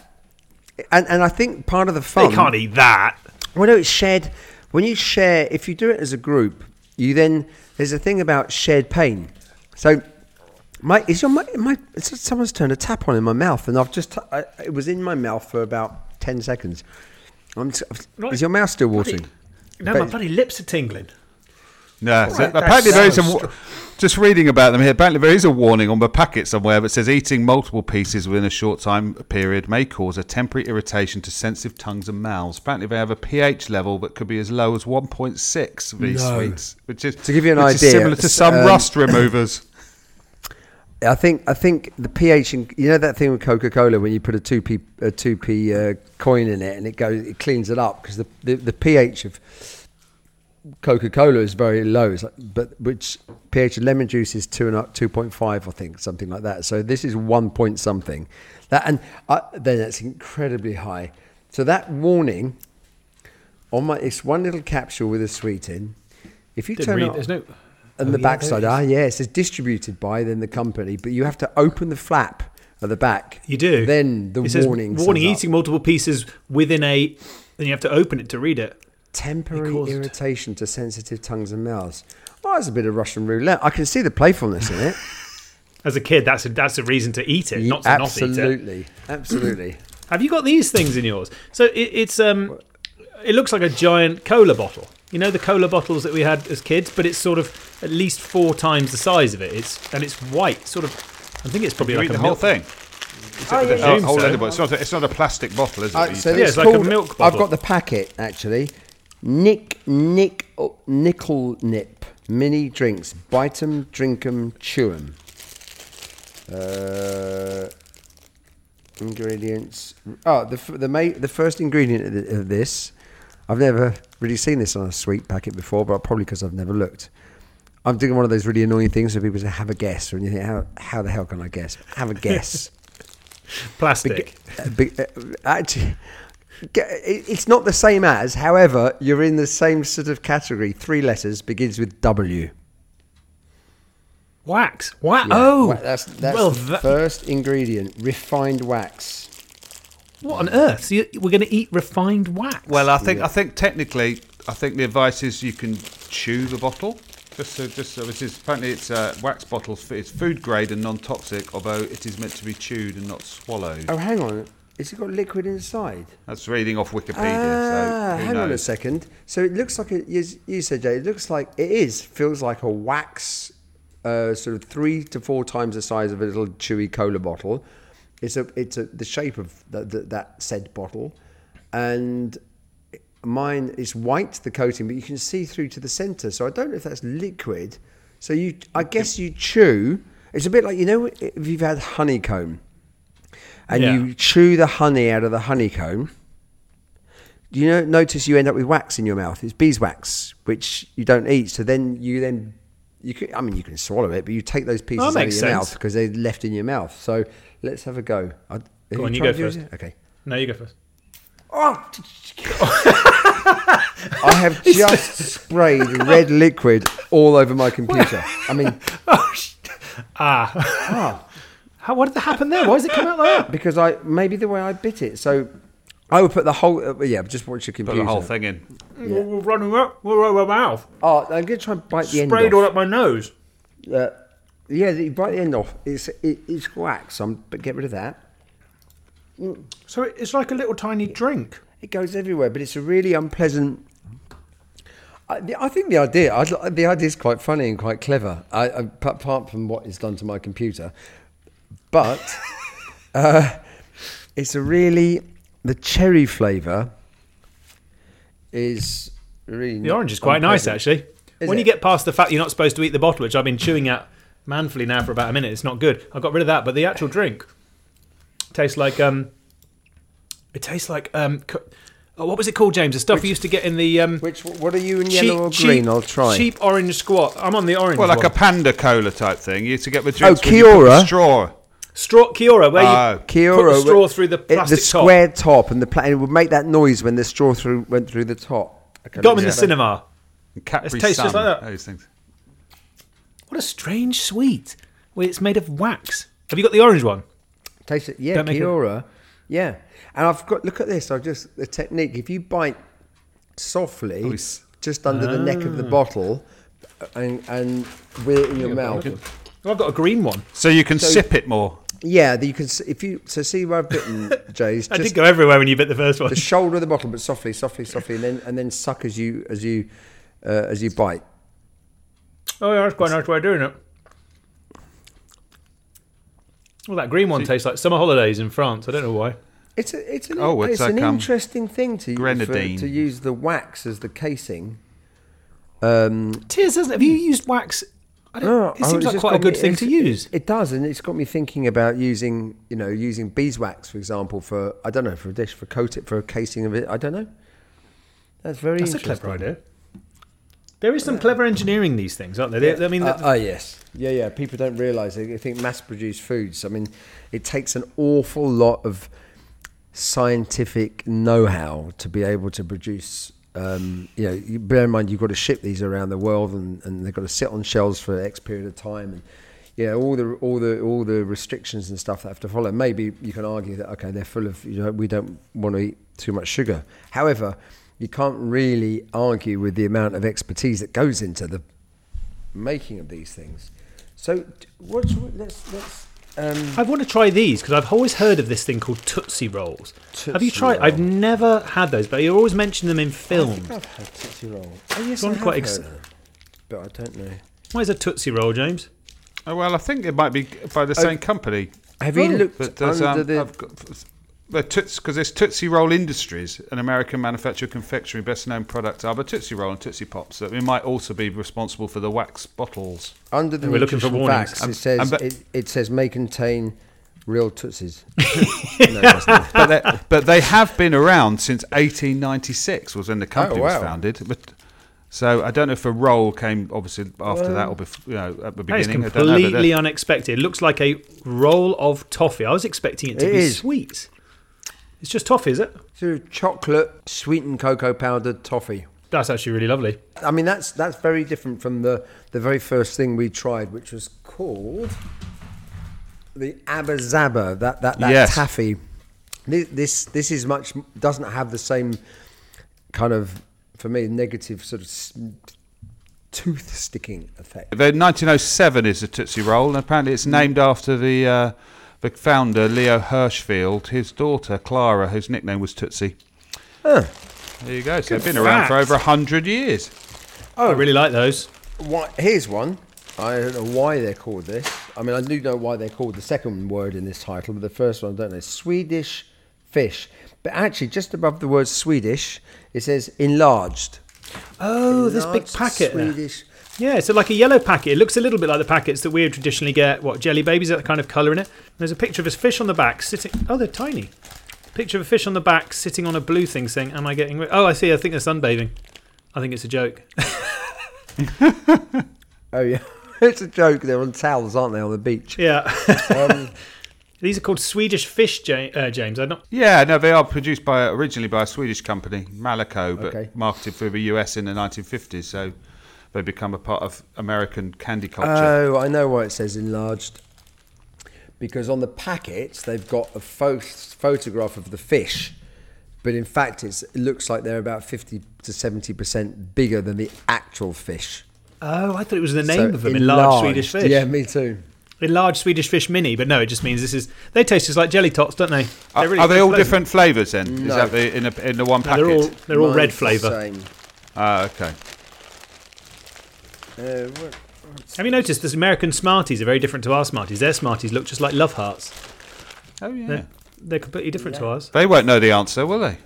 and and I think part of the fun. they can't eat that. Well, no, it's shared. When you share, if you do it as a group, you then there's a thing about shared pain. So, my is your my, my it's someone's turned a tap on in my mouth, and I've just I, it was in my mouth for about ten seconds. I'm just, Right. Is your mouth still watering? No, my bloody lips are tingling. No, so Right, apparently there is a, just reading about them here. Apparently there is a warning on the packet somewhere that says eating multiple pieces within a short time period may cause a temporary irritation to sensitive tongues and mouths. Apparently they have a pH level that could be as low as 1.6 of these No. sweets, which is To give you an idea, similar to some um, rust removers. (coughs) I think I think the pH in you know that thing with Coca Cola when you put a two p a two p uh, coin in it and it goes it cleans it up because the, the the pH of Coca Cola is very low, it's like, but which pH of lemon juice is two and up two point five I think something like that. So this is one point something. That and uh, then that's incredibly high. So that warning on my it's one little capsule with a sweet in. If you Didn't turn read. it There's no. And Oh, the yeah, backside, ah, is. yeah, it says distributed by then the company, but you have to open the flap at the back. You do. Then the warning. warning: says up. eating multiple pieces within a. Then you have to open it to read it. temporary It caused- irritation to sensitive tongues and mouths. Well, that's a bit of Russian roulette. I can see the playfulness in it. (laughs) As a kid, that's a that's a reason to eat it, not to not eat it. absolutely, absolutely. (clears throat) Have you got these things in yours? So it, it's um, it looks like a giant cola bottle. You know the cola bottles that we had as kids, but it's sort of at least four times the size of it. It's and it's white, sort of. I think it's probably You like eat a the whole milk thing. Oh, yeah, whole so. It's not. A, it's not a plastic bottle, is it? Uh, so Yeah, it's it's like a called- milk I've got the packet actually. Nick Nick oh, Nik-L-Nip mini drinks. Bite 'em, drink 'em, chew 'em. Uh, ingredients. Oh, the f- the ma- the first ingredient of this. I've never really seen this on a sweet packet before, but probably because I've never looked. I'm doing one of those really annoying things where people say, have a guess. And you think, how, how the hell can I guess? Have a guess. (laughs) Plastic. Uh, be- uh, actually, it's not the same as. However, you're in the same sort of category. Three letters begins with W. Wax. Wax. Yeah, oh, that's that's well, the that- first ingredient. Refined wax. What on earth? So you, we're going to eat refined wax? Well, I think I think technically, I think the advice is you can chew the bottle. Just so, just so, this is apparently it's uh, wax bottles. It's food grade and non-toxic, although it is meant to be chewed and not swallowed. Oh, hang on. Has it got liquid inside? That's reading off Wikipedia. Ah, so who hang on a second. So it looks like a, you, you said, Jay. It looks like it is. Feels like a wax, uh, sort of three to four times the size of a little chewy cola bottle. It's a. It's a, the shape of the, the, that said bottle, and mine is white, the coating, but you can see through to the centre. So I don't know if that's liquid. So you, I guess you chew. It's a bit like you know if you've had honeycomb, and Yeah. you chew the honey out of the honeycomb. Do you know, notice you end up with wax in your mouth? It's beeswax, which you don't eat. So then you then you can. I mean, you can swallow it, but you take those pieces Oh, out of your makes mouth because they're left in your mouth. So let's have a go. I, have Go on, you tried go first. it? Okay. no, you go first. Oh, (laughs) I have just (laughs) sprayed red liquid all over my computer. I mean, (laughs) Ah. How, what did that happen there? Why does it come out like that? because I maybe the way I bit it. So I would put the whole. Uh, yeah, just watch your computer. Put the whole thing in. We're we're running up. We're over my mouth. Oh, I'm going to try and bite the end Sprayed off. all up my nose. Uh, yeah, you bite the end off. It's it, it's wax. Um, but get rid of that. So it's like a little tiny drink. It goes everywhere, but it's a really unpleasant. I, I think the idea, I, the idea is quite funny and quite clever. I, I, apart from what it's done to my computer, but (laughs) uh, it's a really the cherry flavour is really The orange is quite nice, actually. Is when it? you get past the fact you're not supposed to eat the bottle, which I've been chewing at manfully now for about a minute, it's not good. I got rid of that, but the actual drink tastes like um, it tastes like um, co- oh, what was it called, James? The stuff we used to get in the um, Which what are you in cheap, yellow or cheap- green? I'll try. Cheap orange squat. I'm on the orange. Well, like one. a panda cola type thing. You used to get the drinks Oh, when you put the Kia-Ora. straw. straw Kia-Ora, where Oh. you Kia-Ora, put the straw through the it- plastic the top. square top, and the pla- and it would make that noise when the straw through went through the top. Okay, Got them in the let's- cinema. Capri It tastes just Sun, like that. Those things. What a strange sweet. Where it's made of wax. Have you got the orange one? Taste it, yeah, Don't make it- Kia-Ora, yeah. And I've got look at this. I've just the technique. If you bite softly, Oh, it's- just under the neck Ah. of the bottle, and and with it in your mouth, Oh, I've got a green one. So you can sip it more. yeah, you can. s- If you so see where I've bitten, (laughs) Jay's I just did go everywhere when you bit the first one. the shoulder of the bottle, but softly, softly, softly, and then and then suck as you as you uh, as you bite. Oh, yeah, that's quite a nice way of doing it. Well, that green one tastes like summer holidays in France. I don't know why. It's a, it's an, Oh, it's it's an like, um, interesting thing to for, to use the wax as the casing. Um, Tears, doesn't it? Have you used wax? I don't, no, it oh, seems it's like just quite a got good me- thing to use. It does, and it's got me thinking about using, you know, using beeswax, for example, for I don't know, for a dish, for coat it, for a casing of it. I don't know. That's very That's a interesting. clever idea. There is some clever engineering these things, aren't there? They- I mean, Uh, oh yes, yeah, yeah. People don't realise. They think mass-produced foods. I mean, it takes an awful lot of scientific know-how to be able to produce. Um, you know, you bear in mind you've got to ship these around the world, and, and they've got to sit on shelves for X period of time, and yeah, all the all the all the restrictions and stuff that have to follow. Maybe you can argue that okay, they're full of you know we don't want to eat too much sugar. However, you can't really argue with the amount of expertise that goes into the making of these things. So, d- what's let's let's. Um, I want to try these because I've always heard of this thing called Tootsie Rolls. Have you tried? Roll. I've never had those, but you always mention them in I films. think I've had Tootsie Roll. Oh yes, So I'm I have quite heard ex- them, but I don't know. Why is a Tootsie Roll, James? Oh, well, I think it might be by the same company. Have you Oh, looked But under um, the? I've got, because there's Tootsie Roll Industries, an American manufacturer of confectionery, best known products are the Tootsie Roll and Tootsie Pops. So it might also be responsible for the wax bottles. Under the We're looking for nutritional warnings. facts, it says but- it, it says may contain Real Tootsies. (laughs) no, but they, but they have been around since 1896 was when the oh, company Oh, was founded. But so I don't know if a roll came obviously after that or before, you know, at the That is beginning. I don't know, completely unexpected. It looks like a roll of toffee. I was expecting it to It be is. sweet. It's just toffee, is it? So chocolate, sweetened cocoa powdered toffee. That's actually really lovely. I mean, that's that's very different from the the very first thing we tried, which was called the Abba Zaba. That that, that Yes. taffy. This, this this is much doesn't have the same kind of for me negative sort of tooth sticking effect. The 1907 is the Tootsie Roll, and apparently it's named after the uh, the founder Leo Hirschfield, his daughter Clara, whose nickname was Tootsie. Huh. There you go. So Good they've been around for fact. over hundred years. Oh, I really like those. Why, here's one. I don't know why they're called this. I mean, I do know why they're called the second word in this title, but the first one I don't know. Swedish fish. But actually, just above the word Swedish, it says enlarged. Oh, this big Enlarged packet. there. Swedish. Yeah, so like a yellow packet. It looks a little bit like the packets that we would traditionally get. What jelly babies? That kind of colour in it. There's a picture of a fish on the back sitting. Oh, they're tiny. Picture of a fish on the back sitting on a blue thing, saying, "Am I getting?" ri-" Oh, I see. I think they're sunbathing. I think it's a joke. (laughs) Oh, yeah. (laughs) it's a joke. They're on towels, aren't they, on the beach? yeah. Um, (laughs) These are called Swedish fish, Ja- uh, James. I not. Yeah, no, they are produced by originally by a Swedish company, Malaco, but Okay. marketed for the US in the 1950s. So they become a part of American candy culture. oh, I know why it says enlarged. Because on the packets, they've got a pho- photograph of the fish. But in fact, it's, it looks like they're about 50 to 70% bigger than the actual fish. Oh, I thought it was the name So of them. Enlarged Swedish fish. Yeah, me too. Enlarged Swedish fish mini, but no, it just means this is. They taste just like jelly tots, don't they? are, They're really are they all flavours. different flavours then? Is No. that the, in, a, in the one No, packet? they're all they're all red Mine's the flavour. same. Ah, okay. Uh, what- Have you noticed this American Smarties are very different to our Smarties? Their Smarties look just like love hearts. Oh, yeah. They're, they're completely different to ours. They won't know the answer, will they?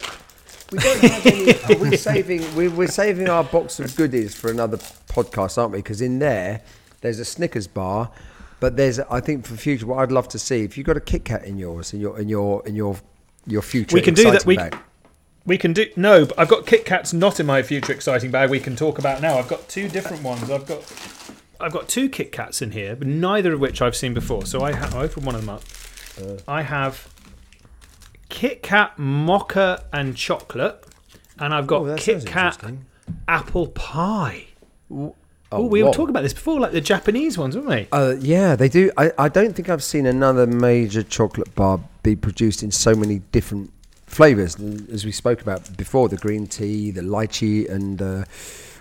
We don't have any. are we saving? We, we're saving our box of goodies for another podcast, aren't we? Because in there, there's a Snickers bar, but there's. I think for future, what I'd love to see if you've got a Kit Kat in yours, in your in your in your your future. We can do that. We, bag. We can do no, but I've got Kit Kats not in my future exciting bag. We can talk about now. I've got two different ones. I've got I've got two Kit Kats in here, but neither of which I've seen before. So I ha- I'll open one of them up. Uh. I have Kit Kat mocha and chocolate, and I've got Oh, Kit Kat apple pie. Oh, Oh, we were talking about this before, like the Japanese ones, weren't we? Uh, yeah, they do. I, I don't think I've seen another major chocolate bar be produced in so many different flavors, as we spoke about before. The green tea, the lychee, and uh,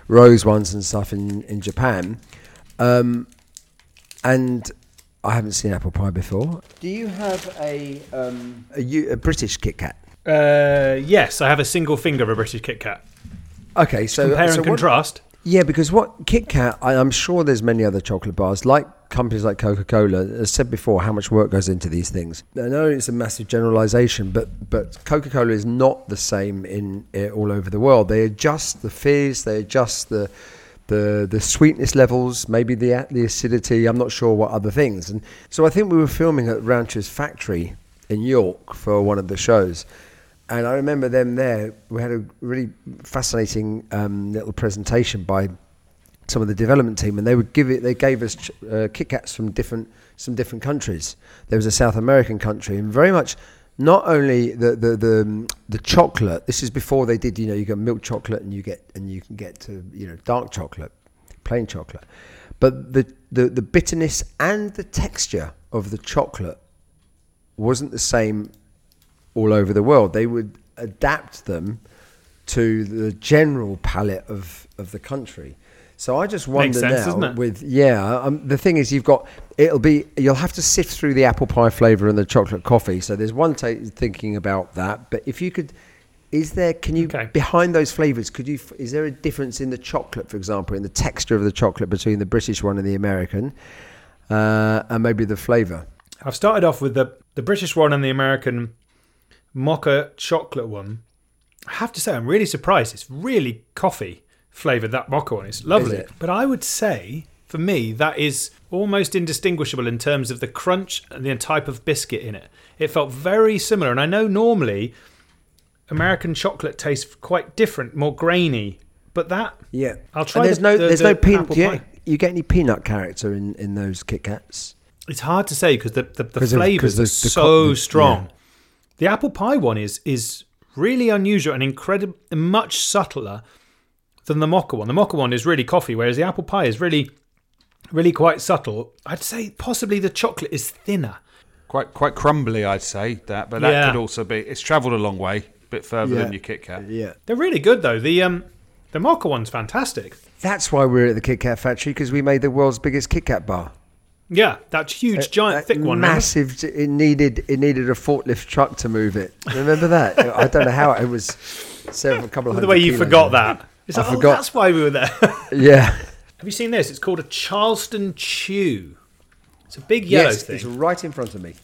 rose ones and stuff in in Japan. Um, and I haven't seen apple pie before. Do you have a um, a, U- a British Kit Kat? Uh, yes, I have a single finger of a British Kit Kat. Okay, so Compare so and what- contrast. Yeah, because what Kit Kat, I, I'm sure there's many other chocolate bars, like companies like Coca Cola. As said before, how much work goes into these things. I know it's a massive generalisation, but but Coca Cola is not the same in uh, all over the world. They adjust the fizz, they adjust the the the sweetness levels, maybe the the acidity. I'm not sure what other things. And so I think we were filming at Rowntree's factory in York for one of the shows. And I remember them there. We had a really fascinating um, little presentation by some of the development team, and they would give it. They gave us ch- uh, Kit Kats from different some different countries. There was a South American country, and very much not only the the the, um, the chocolate. This is before they did. You know, you get milk chocolate, and you get and you can get to you know dark chocolate, plain chocolate, but the the, the bitterness and the texture of the chocolate wasn't the same all over the world. They would adapt them to the general palate of, of the country. So I just wonder sense, now with yeah. Um, the thing is, you've got it'll be you'll have to sift through the apple pie flavour and the chocolate coffee. So there's one ta thinking about that. But if you could, is there can you Okay. behind those flavours? Could you is there a difference in the chocolate, for example, in the texture of the chocolate between the British one and the American, uh, and maybe the flavour? I've started off with the the British one and the American mocha chocolate one. I have to say, I'm really surprised. It's really coffee flavored that mocha one. It's lovely. it? But I would say for me, that is almost indistinguishable in terms of the crunch and the type of biscuit in it. It felt very similar, and I know normally American chocolate tastes quite different, more grainy, but that Yeah, I'll try And there's the- no, the- there's the no peanut. Do you, get any peanut character in, in those Kit Kats? it's hard to say because the the, the 'Cause of- flavors 'cause are so strong. The apple pie one is is really unusual and incredible, much subtler than the mocha one. The mocha one is really coffee, whereas the apple pie is really, really quite subtle. I'd say possibly the chocolate is thinner. Quite quite crumbly, I'd say that, but that Yeah. could also be. It's travelled a long way, a bit further Yeah. than your Kit Kat. Yeah, They're really good though. The um the mocha one's fantastic. that's why we're at the Kit Kat factory because we made the world's biggest Kit Kat bar. Yeah, that huge, giant, thick one. remember? massive. It needed it needed a forklift truck to move it. Remember that? I don't know how it was. Several couple of (laughs) The way you kilos. forgot that. It's I like, oh, that's why we were there. (laughs) Yeah. Have you seen this? It's called a Charleston Chew. It's a big yellow yes, thing. it's right in front of me.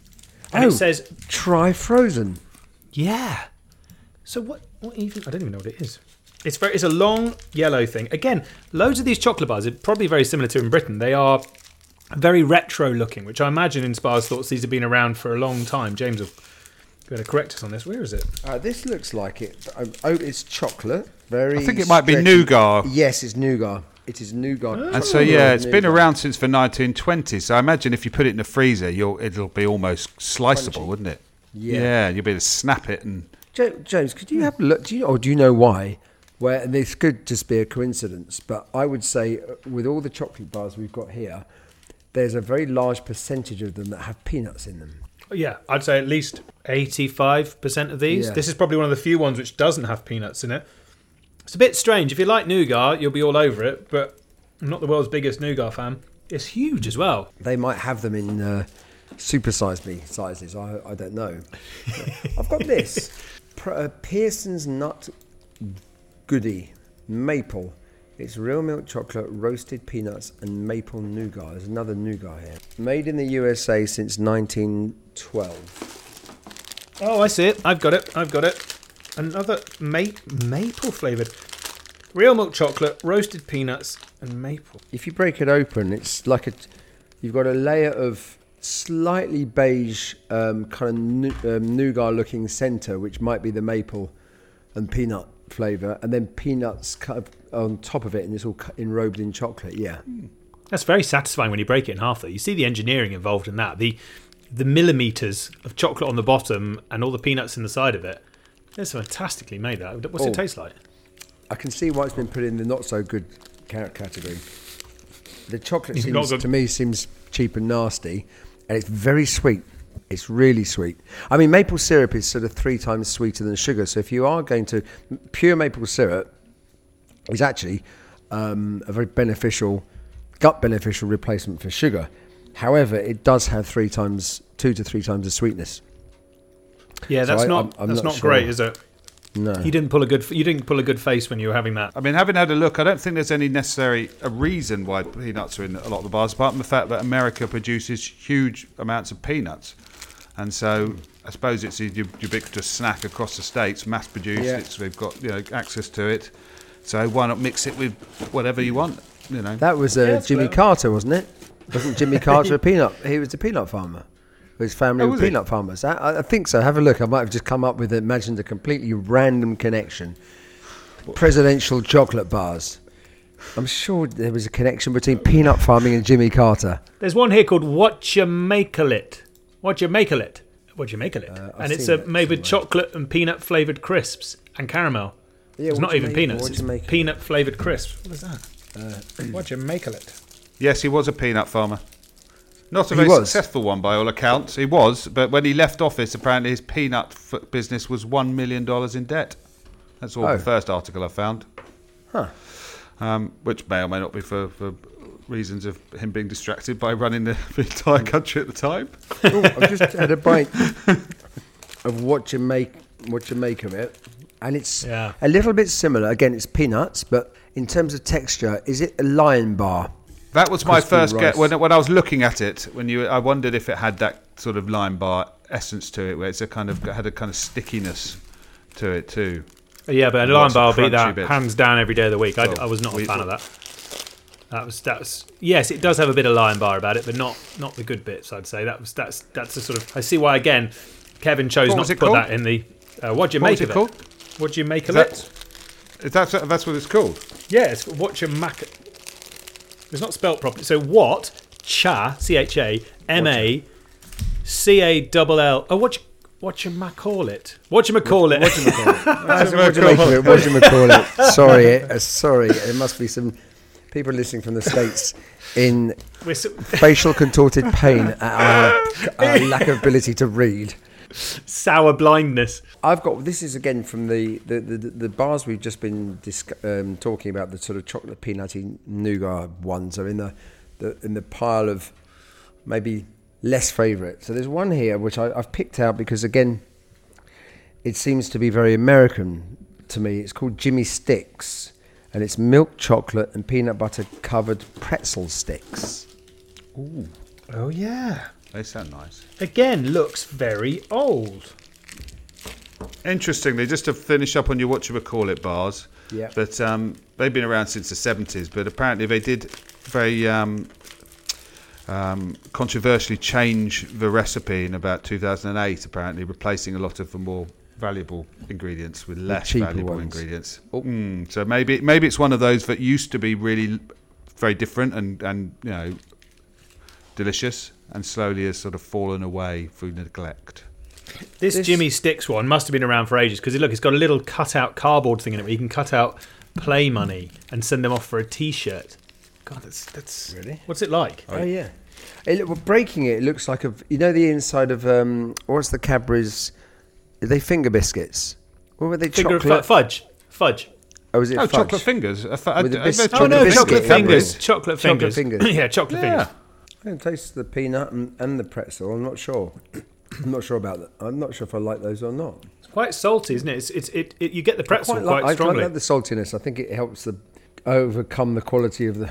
and oh, it says, try frozen. yeah. So what, what even, I don't even know what it is. It's very, it's a long yellow thing. Again, loads of these chocolate bars are probably very similar to in Britain. They are very retro looking, which I imagine inspires thoughts these have been around for a long time. James will able to correct us on this. Where is it? Uh, this looks like it. Um, oh, it's chocolate. Very. I think it might be nougat. Yes, it's nougat. It is nougat. And so yeah, it's been around since the 1920s. So I imagine if you put it in the freezer, you'll it'll be almost sliceable, Crunchy. wouldn't it? Yeah. yeah, you'll be able to snap it and James, could you have a look? Do you or do you know why? Where and this could just be a coincidence, but I would say uh, with all the chocolate bars we've got here, there's a very large percentage of them that have peanuts in them. Yeah, I'd say at least 85% of these. Yeah. This is probably one of the few ones which doesn't have peanuts in it. It's a bit strange. If you like nougat, you'll be all over it, but I'm not the world's biggest nougat fan. It's huge as well. They might have them in uh, supersize me sizes. I, I don't know. (laughs) I've got this uh, Pearson's Nut Goodie Maple. It's real milk chocolate, roasted peanuts, and maple nougat. There's another nougat here. Made in the USA since 1912. Oh, I see it. I've got it. I've got it. Another ma- maple flavored. Real milk chocolate, roasted peanuts, and maple. If you break it open, it's like a. You've got a layer of slightly beige, um, kind of nu- um, nougat-looking centre, which might be the maple and peanut flavour, and then peanuts kind of on top of it, and it's all enrobed in chocolate. Yeah, That's very satisfying when you break it in half, though. You see the engineering involved in that. The the millimeters of chocolate on the bottom and all the peanuts in the side of it. It's fantastically made. That. What's Oh. it taste like? I can see why it's been put in the not so good ca- category. The chocolate seems, to me seems cheap and nasty, and it's very sweet. It's really sweet. I mean, maple syrup is sort of three times sweeter than sugar. So if you are going to pure maple syrup, is actually um, a very beneficial, gut beneficial replacement for sugar. However, it does have three times, two to three times the sweetness. Yeah, So that's I- not I'm- I'm that's not not, great, sure. is it? No. You didn't pull a good you didn't pull a good face when you were having that. I mean, having had a look, I don't think there's any necessary a reason why peanuts are in a lot of the bars, apart from the fact that America produces huge amounts of peanuts, and so I suppose it's a ubiquitous snack across the states, mass produced. Yeah. It's, they've got you know access to it, so why not mix it with whatever you want? You know, That was uh, Yeah, Jimmy clever. Carter, wasn't it? Wasn't Jimmy (laughs) Carter a peanut? He was a peanut farmer. His family Oh, were was he? peanut farmers. I, I- I think so. Have a look. I might have just come up with, it, imagined a completely random connection. Presidential chocolate bars. I'm sure there was a connection between peanut farming and Jimmy Carter. There's one here called What You Make of It. What You Make of It. What You Make of It. Uh, and it's a, that made with chocolate and peanut flavored crisps and caramel. Yeah, it's not even make- peanuts. It's peanut flavored crisps. What is that? what you make of it? yes, he was a peanut farmer. Not a very successful one by all accounts. He was, but when he left office, apparently his peanut f- business was one million dollars in debt. That's all Oh. the first article I found. Huh. um, which may or may not be for, for reasons of him being distracted by running the, (laughs) the entire country at the time. Oh, I've just had a bite (laughs) of what you make, what you make of it, and it's Yeah. a little bit similar. Again, it's peanuts, but in terms of texture, is it a lion bar? That was my first rice. get when, when I was looking at it. When you, I wondered if it had that sort of Lion bar essence to it, where it's a kind of had a kind of stickiness to it too. Yeah, but a Lion bar will beat that bits. hands down every day of the week. I, Well, I was not we- a fan of that. That was that's yes, it does have a bit of Lion bar about it, but not not the good bits. I'd say that was that's that's the sort of I see why again Kevin chose not to put called? that in the. Uh, what do you What make of it it? called? What do you make of Is it? that- That's that's what it's called. Yeah, it's what you mac. It's not spelt properly. So what cha c h a m a c a double l. Oh, what you what you ma call it? What you ma call it? What do you make (laughs) it? What do you call it? (laughs) Sorry, uh, sorry. There must be some people listening from the states in so- facial contorted pain at our, our lack of ability to read. Sour blindness. I've got this is again from the the, the, the bars we've just been disc- um, talking about the sort of chocolate peanutty nougat ones are in the, the in the pile of maybe less favourite. So there's one here which I, I've picked out because again it seems to be very American to me. It's called Jimmy Sticks and it's milk chocolate and peanut butter covered pretzel sticks. Ooh. Oh yeah. They sound nice. Again, looks very old. Interestingly, just to finish up on your what you would call it bars, Yeah. but um, they've been around since the 70s, but apparently they did very um, um, controversially change the recipe in about 2008, apparently replacing a lot of the more valuable ingredients with less valuable ones. ingredients. Oh. Mm, so maybe maybe it's one of those that used to be really very different and, and you know delicious and slowly has sort of fallen away through neglect. This, This- Jimmy Sticks one must have been around for ages because look, it's got a little cut-out cardboard thing in it where you can cut out play money and send them off for a T-shirt. God, that's that's Really? What's it like? Oh yeah. It, look- well, breaking it, it looks like a. You know the inside of um. What's the Cadbury's? Are they finger biscuits? What were they? Finger chocolate. fu- fudge, fudge. oh, is it Oh, fudge? chocolate fingers. I thought- With I- a I bis- bet chocolate Oh no, biscuit chocolate fingers. it. Chocolate Chocolate fingers. fingers. (laughs) yeah, chocolate Yeah. fingers. I can taste the peanut and, and the pretzel. I'm not sure. (coughs) I'm not sure about that. I'm not sure if I like those or not. It's quite salty, isn't it? It's, it's it, it. You get the pretzel quite, like, I strongly. quite like the saltiness. I think it helps the overcome the quality of the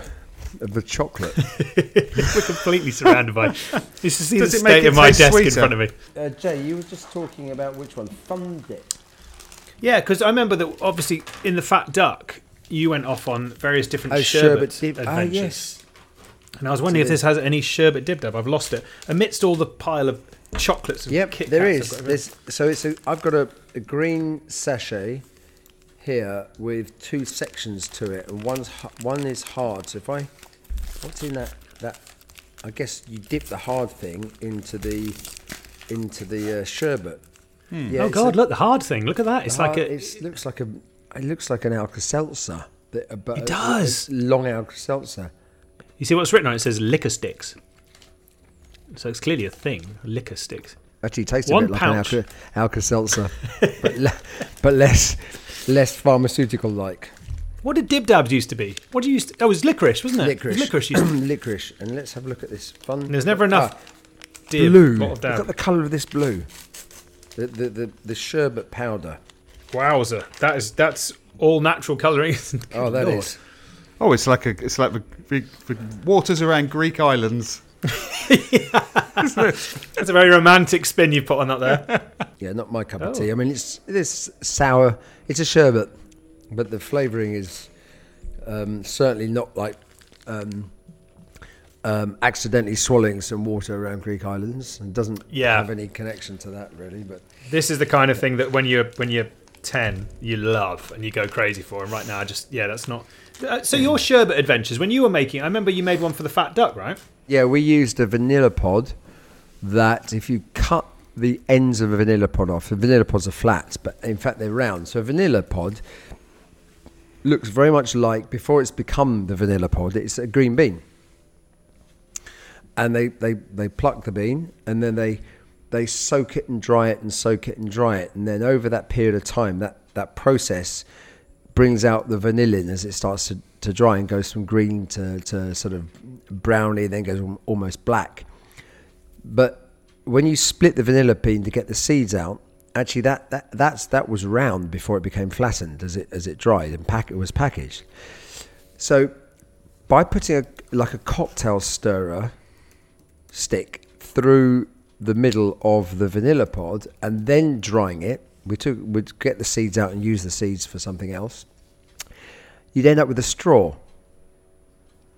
of the chocolate. (laughs) We're completely surrounded by. You should see Does the it make state it of my taste desk in front of me. uh, Jay, you were just talking about which one? Fun dip. Yeah, because I remember that obviously in the Fat Duck, you went off on various different Oh, sherbet, sherbet dip. Ah, adventures. yes. And I was wondering if this has any sherbet dib dab. I've lost it amidst all the pile of chocolates. And Yep, Kit there is. There's, so it's a, I've got a, a green sachet here with two sections to it, and one's one is hard. So if I what's in that that I guess you dip the hard thing into the into the uh, sherbet. Yeah, oh God! a- look, the hard thing. Look at that. It's like a. It looks like a. It looks like an Alka Seltzer. But It a- does. a long Alka Seltzer. You see what's written on it? It says Lik-a-Stix. So it's clearly a thing. Lik-a-Stix. Actually, it tastes One a bit pouch. like an Alka, Alka Seltzer, but, le- but less less pharmaceutical like. What did dib dabs used to be? What do you used? To, oh, it was licorice, wasn't it? It was Licorice. licorice. Used to, (clears throat) licorice. And let's have a look at this fun. there's never enough Ah, dib blue. bottled Look down. at the colour of this blue. The, the, the, the sherbet powder. Wowzer! That is that's all natural colouring. (laughs) Oh, that Lord. is. Oh, it's like a, it's like the, the, the waters around Greek islands. (laughs) That's a very romantic spin you put on that there. (laughs) Yeah, not my cup Oh. of tea. I mean, it's it is sour. It's a sherbet, but the flavouring is um, certainly not like um, um, accidentally swallowing some water around Greek islands, and doesn't Yeah. have any connection to that really. But this is the kind of thing that when you're when you're ten, you love and you go crazy for. And right now, I just yeah, that's not. Uh, so your sherbet adventures when you were making, I remember you made one for the Fat Duck, right? yeah, we used a vanilla pod that if you cut the ends of a vanilla pod off, the vanilla pods are flat, but in fact they're round. So a vanilla pod looks very much like before it's become the vanilla pod, it's a green bean. And they, they, they pluck the bean and then they they soak it and dry it and soak it and dry it. And then over that period of time, that, that process brings out the vanillin as it starts to, to dry and goes from green to, to sort of browny, then goes almost black. But when you split the vanilla bean to get the seeds out, actually that, that that's that was round before it became flattened as it as it dried and pack, it was packaged. So by putting a like a cocktail stirrer stick through the middle of the vanilla pod and then drying it, we took would get the seeds out and use the seeds for something else. You'd end up with a straw,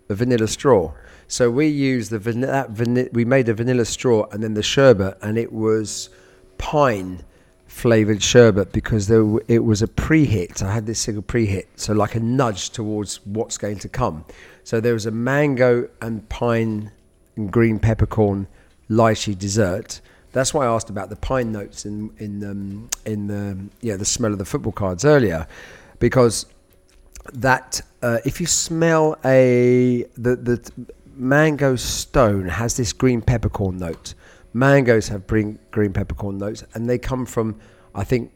a vanilla straw. So we used the vanilla. We made a vanilla straw and then the sherbet, and it was pine flavored sherbet because there, w- it was a pre-hit. I had this single pre-hit, so like a nudge towards what's going to come. So there was a mango and pine and green peppercorn lychee dessert. That's why I asked about the pine notes in in um, in the yeah the smell of the football cards earlier, because that uh, if you smell a the the mango stone has this green peppercorn note. Mangoes have green green peppercorn notes, and they come from I think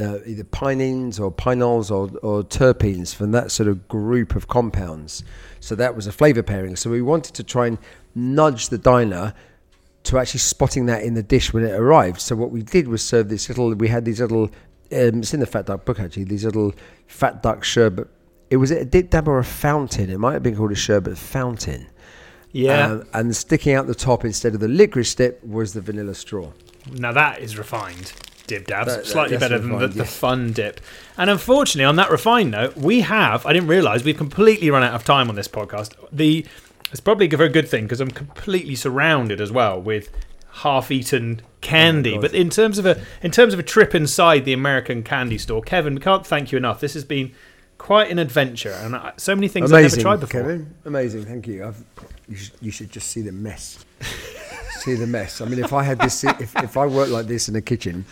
uh, either pinene or pinols or, or terpenes from that sort of group of compounds. So that was a flavor pairing. So we wanted to try and nudge the diner to actually spotting that in the dish when it arrived. So what we did was serve this little. We had these little. Um, it's in the Fat Duck book actually. These little Fat Duck sherbet. It was a dip dab or a fountain. It might have been called a sherbet fountain. Yeah. Um, and sticking out the top instead of the licorice dip was the vanilla straw. Now that is refined dib dabs, That- that- slightly better than the, refined, the fun dip. And unfortunately, on that refined note, we have. I didn't realise we've completely run out of time on this podcast. The it's probably a very good thing because I'm completely surrounded as well with half-eaten candy. Oh God. but in terms of a in terms of a trip inside the American candy store, Kevin, we can't thank you enough. This has been quite an adventure, and I, so many things Amazing, I've never tried before. Kevin. Amazing, thank you. I've, you, should, you should just see the mess. see the mess. I mean, if I had this, if, if I worked like this in a kitchen,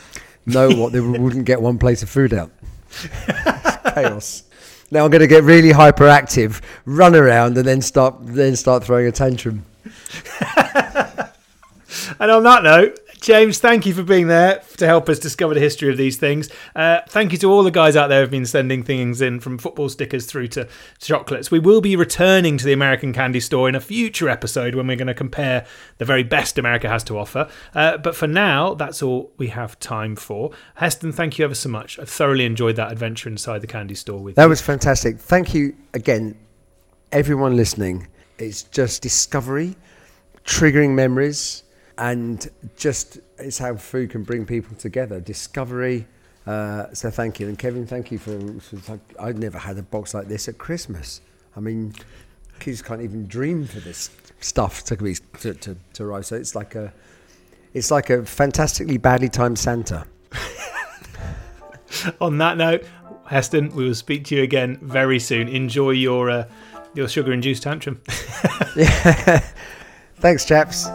know what they wouldn't get one plate of food out. Chaos. Now I'm going to get really hyperactive, run around, and then start then start throwing a tantrum. (laughs) And on that note, James, thank you for being there to help us discover the history of these things. Uh, thank you to all the guys out there who've been sending things in from football stickers through to chocolates. We will be returning to the American Candy Store in a future episode when we're going to compare the very best America has to offer. Uh, but for now, that's all we have time for. Heston, thank you ever so much. I thoroughly enjoyed that adventure inside the candy store with That you. That was fantastic. Thank you again, everyone listening. It's just discovery, triggering memories, and just it's how food can bring people together. Discovery. Uh, so thank you, and Kevin, thank you for. for I'd never had a box like this at Christmas. I mean, kids can't even dream for this stuff to be to, to, to arrive. So it's like a, it's like a fantastically badly timed Santa. (laughs) on that note, Heston, we will speak to you again very soon. Enjoy your uh, your sugar induced tantrum. (laughs) (laughs) yeah. Thanks, chaps.